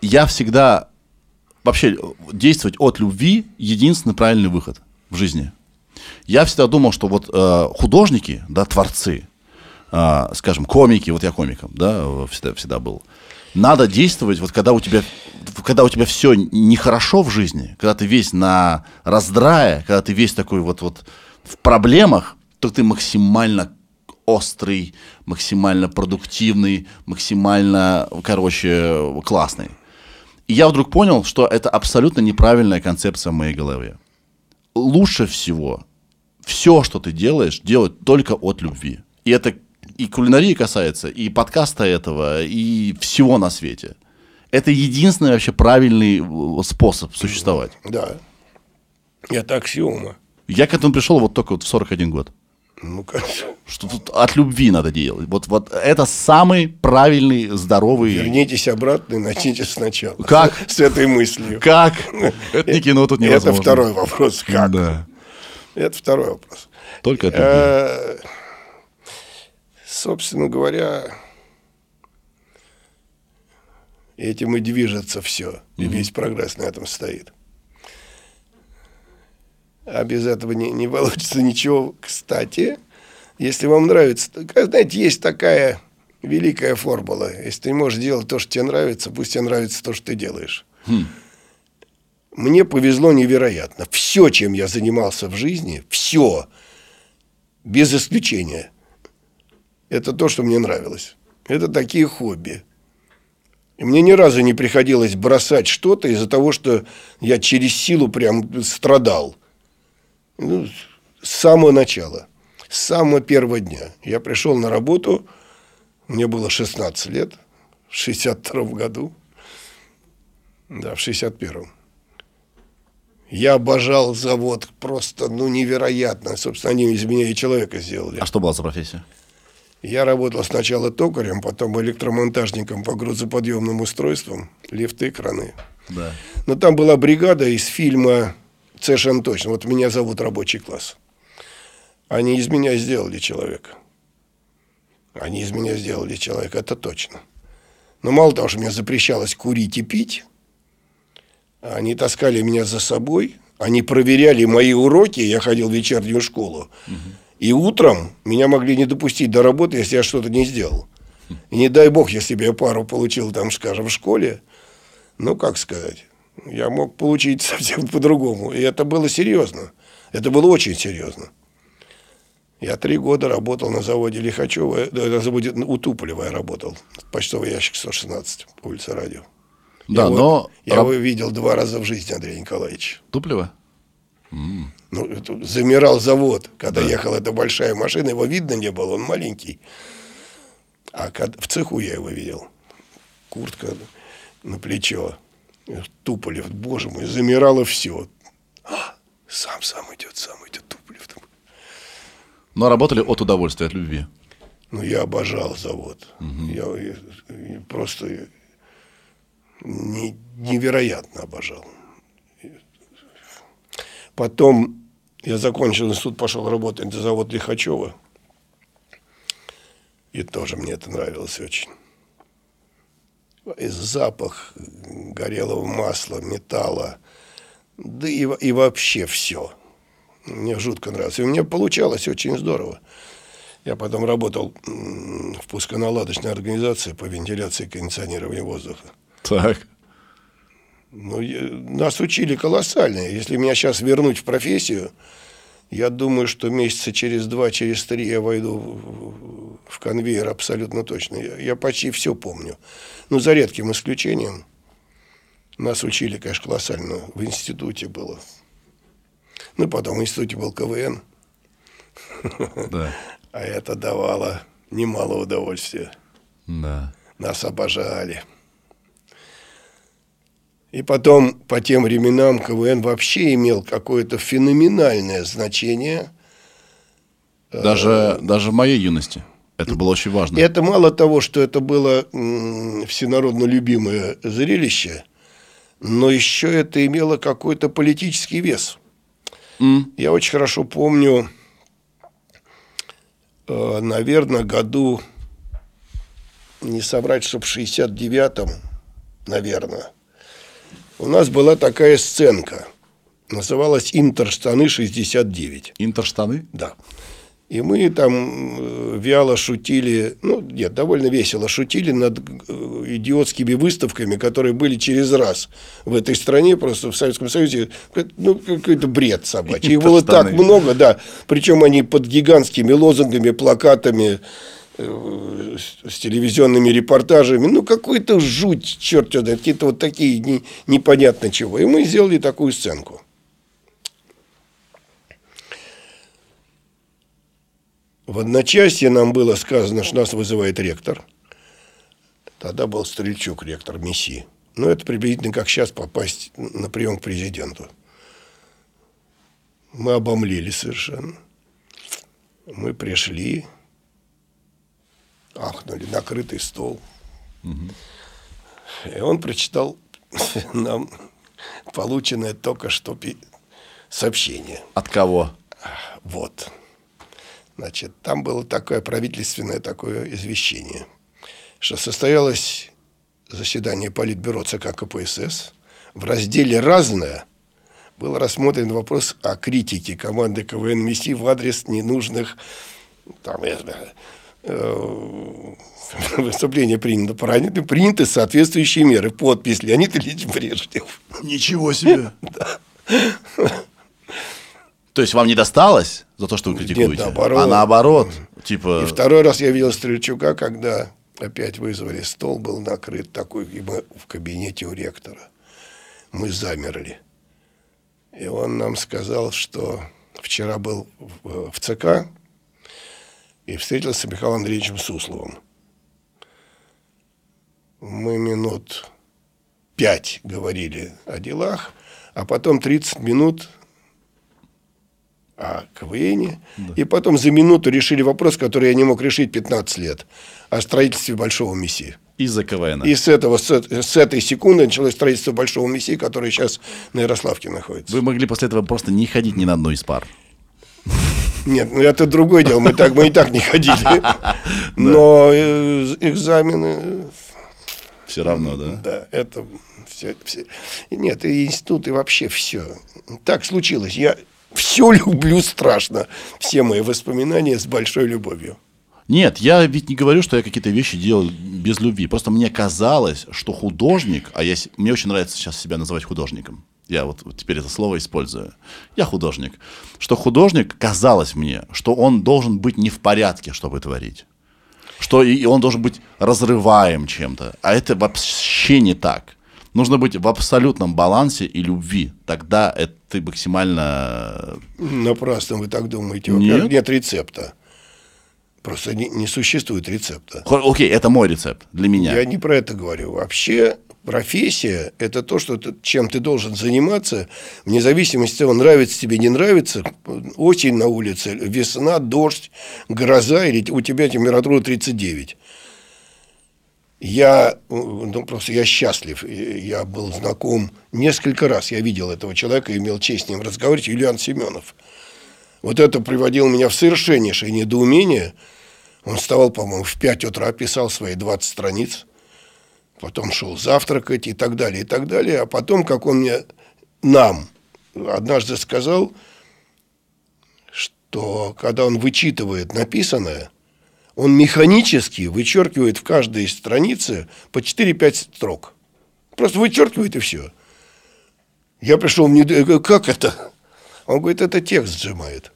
я всегда... Вообще, действовать от любви – единственный правильный выход в жизни. Я всегда думал, что вот э, художники, да, творцы, э, скажем, комики, вот я комиком, да, всегда, всегда был. Надо действовать, вот когда у тебя, когда у тебя все нехорошо в жизни, когда ты весь на раздрае, когда ты весь такой вот, вот в проблемах, то ты максимально острый, максимально продуктивный, максимально, короче, классный. И я вдруг понял, что это абсолютно неправильная концепция в моей голове. Лучше всего все, что ты делаешь, делать только от любви. И это и кулинарии касается, и подкаста этого, и всего на свете. Это единственный вообще правильный э, способ существовать. Да. Это аксиома. Я к этому пришел вот только вот в 41 год. Ну, конечно. Что тут от любви надо делать. Вот, вот это самый правильный, здоровый... Вернитесь обратно и начните сначала. Как? (laughs) С этой мыслью. Как? (laughs) Это не кино, тут невозможно. Это второй вопрос. Как? Да. Это второй вопрос. Только от любви. Э, Собственно говоря, этим и движется все. И весь прогресс на этом стоит. А без этого не, не получится ничего. Кстати, если вам нравится, знаете, есть такая великая формула. Если ты не можешь делать то, что тебе нравится, пусть тебе нравится то, что ты делаешь. Мне повезло невероятно. Все, чем я занимался в жизни, все, без исключения, это то, что мне нравилось. Это такие хобби. И мне ни разу не приходилось бросать что-то из-за того, что я через силу прям страдал. Ну, с самого начала, с самого первого дня. Я пришел на работу, мне было 16 лет, в 62 году. Да, в 61-м. Я обожал завод просто, ну, невероятно. Собственно, они из меня и человека сделали. А что была за профессия? Я работал сначала токарем, потом электромонтажником по грузоподъемным устройствам, лифты, краны. Да. Но там была бригада из фильма «Совершенно точно». Вот меня зовут рабочий класс. Они из меня сделали человека. Они из меня сделали человека, это точно. Но мало того, что мне запрещалось курить и пить, они таскали меня за собой, они проверяли мои уроки, я ходил в вечернюю школу, и утром меня могли не допустить до работы, если я что-то не сделал. И не дай бог, если бы я пару получил, там, скажем, в школе, ну, как сказать, я мог получить (laughs) совсем по-другому. И это было серьезно. Это было очень серьезно. Я три года работал на заводе Лихачева, да, на заводе у Туполева я работал, почтовый ящик 116, по улице Радио. Да, я но... Его, я его видел два раза в жизни, Андрей Николаевич. Туплево? Ну, это замирал завод, когда ехала эта большая машина, его видно не было, он маленький. А в цеху я его видел. Куртка на плечо. Туполев, боже мой, замирало все. сам, сам идет, сам идет Туполев. Но работали от удовольствия, от любви. Ну, я обожал завод. Я, я- я просто не- невероятно обожал. Потом я закончил институт, пошел работать на завод Лихачева. И тоже мне это нравилось очень. Запах горелого масла, металла, да и, и вообще все. Мне жутко нравилось. И у меня получалось очень здорово. Я потом работал в пусконаладочной организации по вентиляции и кондиционированию воздуха. Так. Ну, нас учили колоссально. Если меня сейчас вернуть в профессию, я думаю, что месяца через два, через три я войду в- конвейер абсолютно точно. Я, я почти все помню. Ну, за редким исключением. Нас учили, конечно, колоссально. В институте было. Ну, потом в институте был КВН. Да. (laughs) А это давало немало удовольствия. Да. Нас обожали. И потом, по тем временам, КВН вообще имел какое-то феноменальное значение. Даже, даже в моей юности. Это было очень важно. И это мало того, что это было всенародно любимое зрелище, но еще это имело какой-то политический вес. М. Я очень хорошо помню, э, наверное, году, не соврать, что в 69-м, наверное, у нас была такая сценка. называлась «Интерштаны 69». Интерштаны? Да. И мы там э, вяло шутили, ну, нет, довольно весело шутили над э, идиотскими выставками, которые были через раз в этой стране, просто в Советском Союзе, ну, какой-то бред собачий. Их было так много, да, причем они под гигантскими лозунгами, плакатами, с телевизионными репортажами, ну, какой-то жуть, черт знает, какие-то вот такие не, непонятно чего. И мы сделали такую сценку. В одночасье нам было сказано, что нас вызывает ректор. Тогда был Стрельчук, ректор МИСИ. Ну, это приблизительно как сейчас попасть на прием к президенту. Мы обомлели совершенно. Мы пришли, ахнули, накрытый стол. Угу. И он прочитал (laughs) нам полученное только что сообщение. От кого? Вот. Значит, там было такое правительственное такое извещение, что состоялось заседание Политбюро ЦК КПСС. В разделе «Разное» был рассмотрен вопрос о критике команды КВН МИСИ в адрес ненужных там, э, (laughs) выступления принято, приняты, приняты соответствующие меры. Подпись Леонид Ильич Брежнев. Ничего себе! (laughs) Да. То есть вам не досталось за то, что вы критикуете? Нет, наоборот. А наоборот, типа... И второй раз я видел Стрельчука, когда опять вызвали, стол был накрыт такой, и мы в кабинете у ректора. Мы замерли. И он нам сказал, что вчера был в, в ЦК и встретился с Михаилом Андреевичем Сусловым. Мы минут пять говорили о делах, а потом 30 минут о КВН. Да. И потом за минуту решили вопрос, который я не мог решить 15 лет, о строительстве Большого Мессии. Из-за КВН. И с, этого, с, с этой секунды началось строительство Большого Мессии, который сейчас на Ярославке находится. Вы могли после этого просто не ходить ни на одну из пар. Нет, ну это другое дело. Мы так мы и так не ходили. (laughs) Но э, экзамены. Все равно, да? Да, это все, все. Нет, и институт, и вообще все. Так случилось. Я все (laughs) люблю страшно. Все мои воспоминания с большой любовью. Нет, я ведь не говорю, что я какие-то вещи делал без любви. Просто мне казалось, что художник, а я, мне очень нравится сейчас себя называть художником. Я вот, теперь это слово использую. Я художник. Что художник, казалось мне, что он должен быть не в порядке, чтобы творить. Что и он должен быть разрываем чем-то. А это вообще не так. Нужно быть в абсолютном балансе и любви. Тогда это ты максимально... Напрасно вы так думаете. Нет, нет рецепта. Просто не, не существует рецепта. Окей, это мой рецепт для меня. Я не про это говорю. Вообще профессия – это то, что ты, чем ты должен заниматься, вне зависимости от того, нравится тебе, не нравится, осень на улице, весна, дождь, гроза, или у тебя температура 39 я, ну, просто я счастлив. Я был знаком несколько раз. Я видел этого человека, имел честь с ним разговаривать. Юлиан Семенов. Вот это приводило меня в совершеннейшее недоумение. Он вставал, по-моему, в 5 утра, писал свои 20 страниц. Потом шел завтракать и так далее, и так далее. А потом, как он мне, нам, однажды сказал, что когда он вычитывает написанное – он механически вычеркивает в каждой странице по 4-5 строк. Просто вычеркивает и все. Я пришел, мне, как это? Он говорит, это текст сжимает.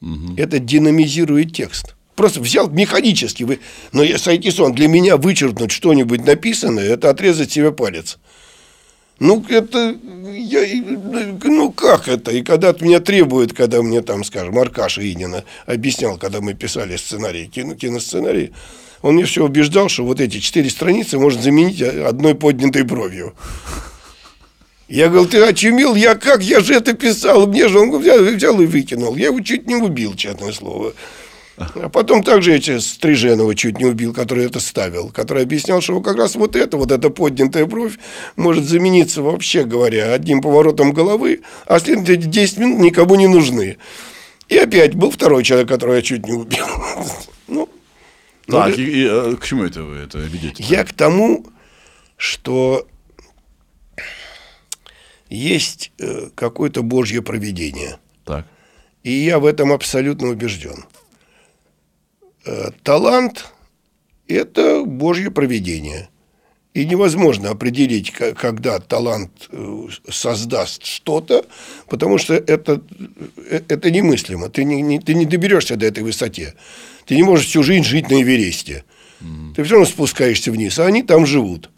Угу. Это динамизирует текст. Просто взял механически. Вы... Но сойти сон, для меня вычеркнуть что-нибудь написанное, это отрезать себе палец. Ну, это, я, ну, как это? И когда от меня требуют, когда мне там, скажем, Аркаша Инина объяснял, когда мы писали сценарий, кино, киносценарий, он мне все убеждал, что вот эти четыре страницы можно заменить одной поднятой бровью. Я говорю, ты очумел? Я как? Я же это писал. Мне же он взял, взял и выкинул. Я его чуть не убил, честное слово. А потом также эти Стриженова чуть не убил, который это ставил, который объяснял, что как раз вот это, вот эта поднятая бровь может замениться, вообще говоря, одним поворотом головы, а следующие 10 минут никому не нужны. И опять был второй человек, которого я чуть не убил. (laughs) Ну, так, ну, и, и, а к чему это вы это ведете? Я к тому, что есть э, какое-то божье провидение. Так. И я в этом абсолютно убежден. Э, талант – это божье провидение. И невозможно определить, когда талант э, создаст что-то, потому что это, э, это немыслимо. Ты не, не, ты не доберешься до этой высоте. Ты не можешь всю жизнь жить на Эвересте. Ты все равно спускаешься вниз, а они там живут.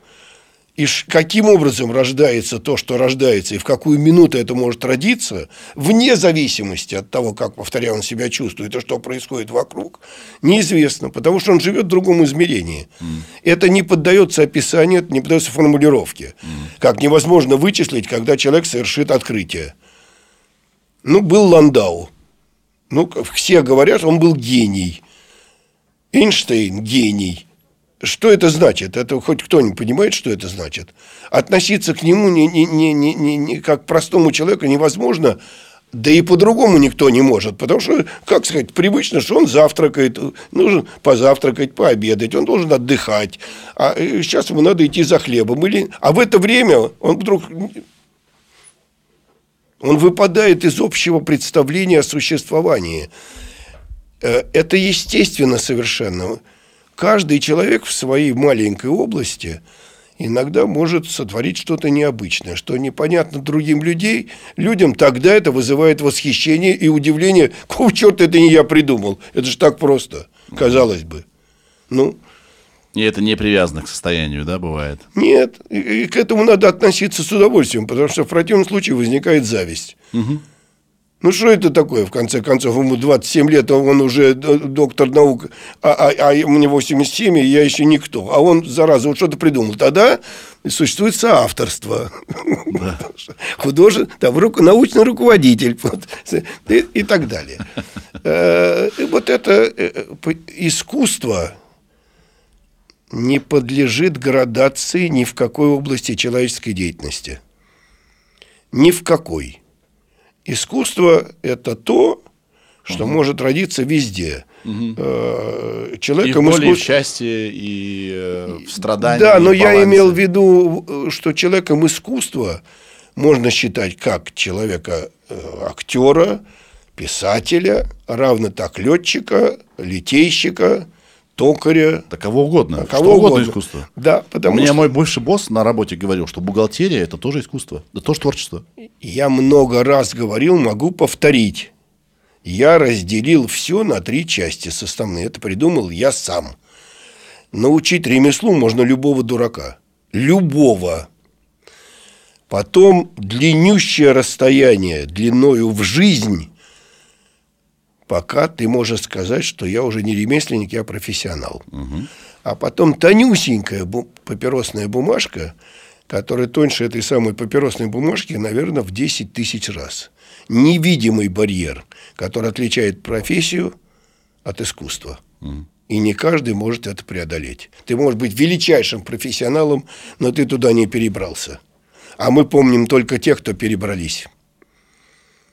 И каким образом рождается то, что рождается, и в какую минуту это может родиться, вне зависимости от того, как, повторяю, он себя чувствует и что происходит вокруг, неизвестно, потому что он живет в другом измерении. Mm. Это не поддается описанию, это не поддается формулировке. Mm. Как невозможно вычислить, когда человек совершит открытие. Ну, был Ландау. Ну, все говорят, он был гений. Эйнштейн – гений – что это значит? Это хоть кто-нибудь понимает, что это значит? Относиться к нему не, не, не, не, не, не, как к простому человеку невозможно, да и по-другому никто не может, потому что, как сказать, привычно, что он завтракает, нужно позавтракать, пообедать, он должен отдыхать, а сейчас ему надо идти за хлебом. Или... А в это время он вдруг он выпадает из общего представления о существовании. Э, это естественно совершенно каждый человек в своей маленькой области иногда может сотворить что-то необычное, что непонятно другим людей, людям тогда это вызывает восхищение и удивление. (laughs) Какого черта это не я придумал? Это же так просто, казалось бы. Ну, и это не привязано к состоянию, да, бывает? Нет, и к этому надо относиться с удовольствием, потому что в противном случае возникает зависть. Угу. Ну, что это такое, в конце концов? Ему 27 лет, а он уже доктор наук, а, а, а мне 87, и я еще никто. А он, зараза, вот что-то придумал. Тогда существует соавторство. Да. (laughs) Художник, там, руку, научный руководитель вот, и, и так далее. Э, и вот это э, искусство не подлежит градации ни в какой области человеческой деятельности. Ни в какой. Искусство – это то, что угу. может родиться везде. Угу. Человеком и в боли, искус... и в счастье, и э, в страдании. Да, но я имел в виду, что человеком искусства можно считать как человека актера, писателя, равно так летчика, литейщика, токаря. Да кого угодно. Да, кого угодно, угодно искусство. Да, потому У меня что... мой бывший босс на работе говорил, что бухгалтерия – это тоже искусство, это тоже творчество. Я много раз говорил, могу повторить. Я разделил все на три части составные. Это придумал я сам. Научить ремеслу можно любого дурака. Любого. Потом длиннющее расстояние длиною в жизнь пока ты можешь сказать, что я уже не ремесленник, я профессионал. Угу. А потом тонюсенькая бу- папиросная бумажка, которая тоньше этой самой папиросной бумажки, наверное, в 10 тысяч раз. Невидимый барьер, который отличает профессию от искусства. Угу. И не каждый может это преодолеть. Ты можешь быть величайшим профессионалом, но ты туда не перебрался. А мы помним только тех, кто перебрались.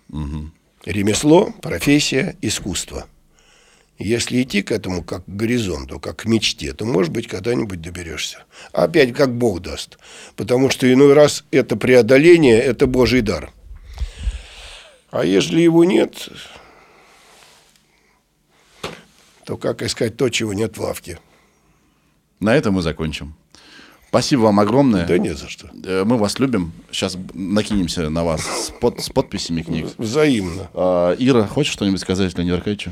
Угу. Ремесло, профессия, искусство. Если идти к этому как к горизонту, как к мечте, то, может быть, когда-нибудь доберешься. Опять, как Бог даст. Потому что иной раз это преодоление – это Божий дар. А если его нет, то как искать то, чего нет в лавке? На этом мы закончим. Спасибо вам огромное. Да не за что. Э, мы вас любим. Сейчас накинемся на вас с, под, с подписями книг. Взаимно. А, Ира, хочешь что-нибудь сказать Леониду Аркадьевичу?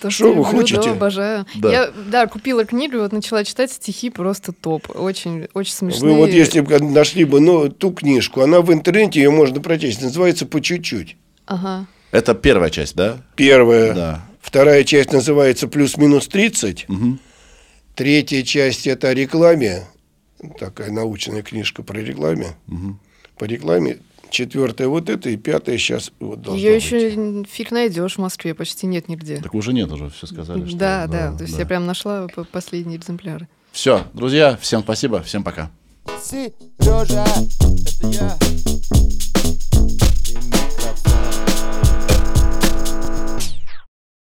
То, что вы хотите? Да, обожаю. Да. Я, да, купила книгу, вот начала читать стихи, просто топ. Очень, очень смешные. Вы вот если бы нашли бы ну, ту книжку, она в интернете, ее можно прочесть, называется «По чуть-чуть». Ага. Это первая часть, да? Первая. Да. Вторая часть называется «Плюс-минус 30». Угу. Третья часть это о рекламе, такая научная книжка про рекламе. Угу. По рекламе. Четвертая вот эта и пятая сейчас вот должна Ее еще фиг найдешь в Москве, почти нет нигде. Так уже нет, уже все сказали. Что, да, да, да, то да. есть я прям нашла последние экземпляры. Все, друзья, всем спасибо, всем пока. Сережа, это я.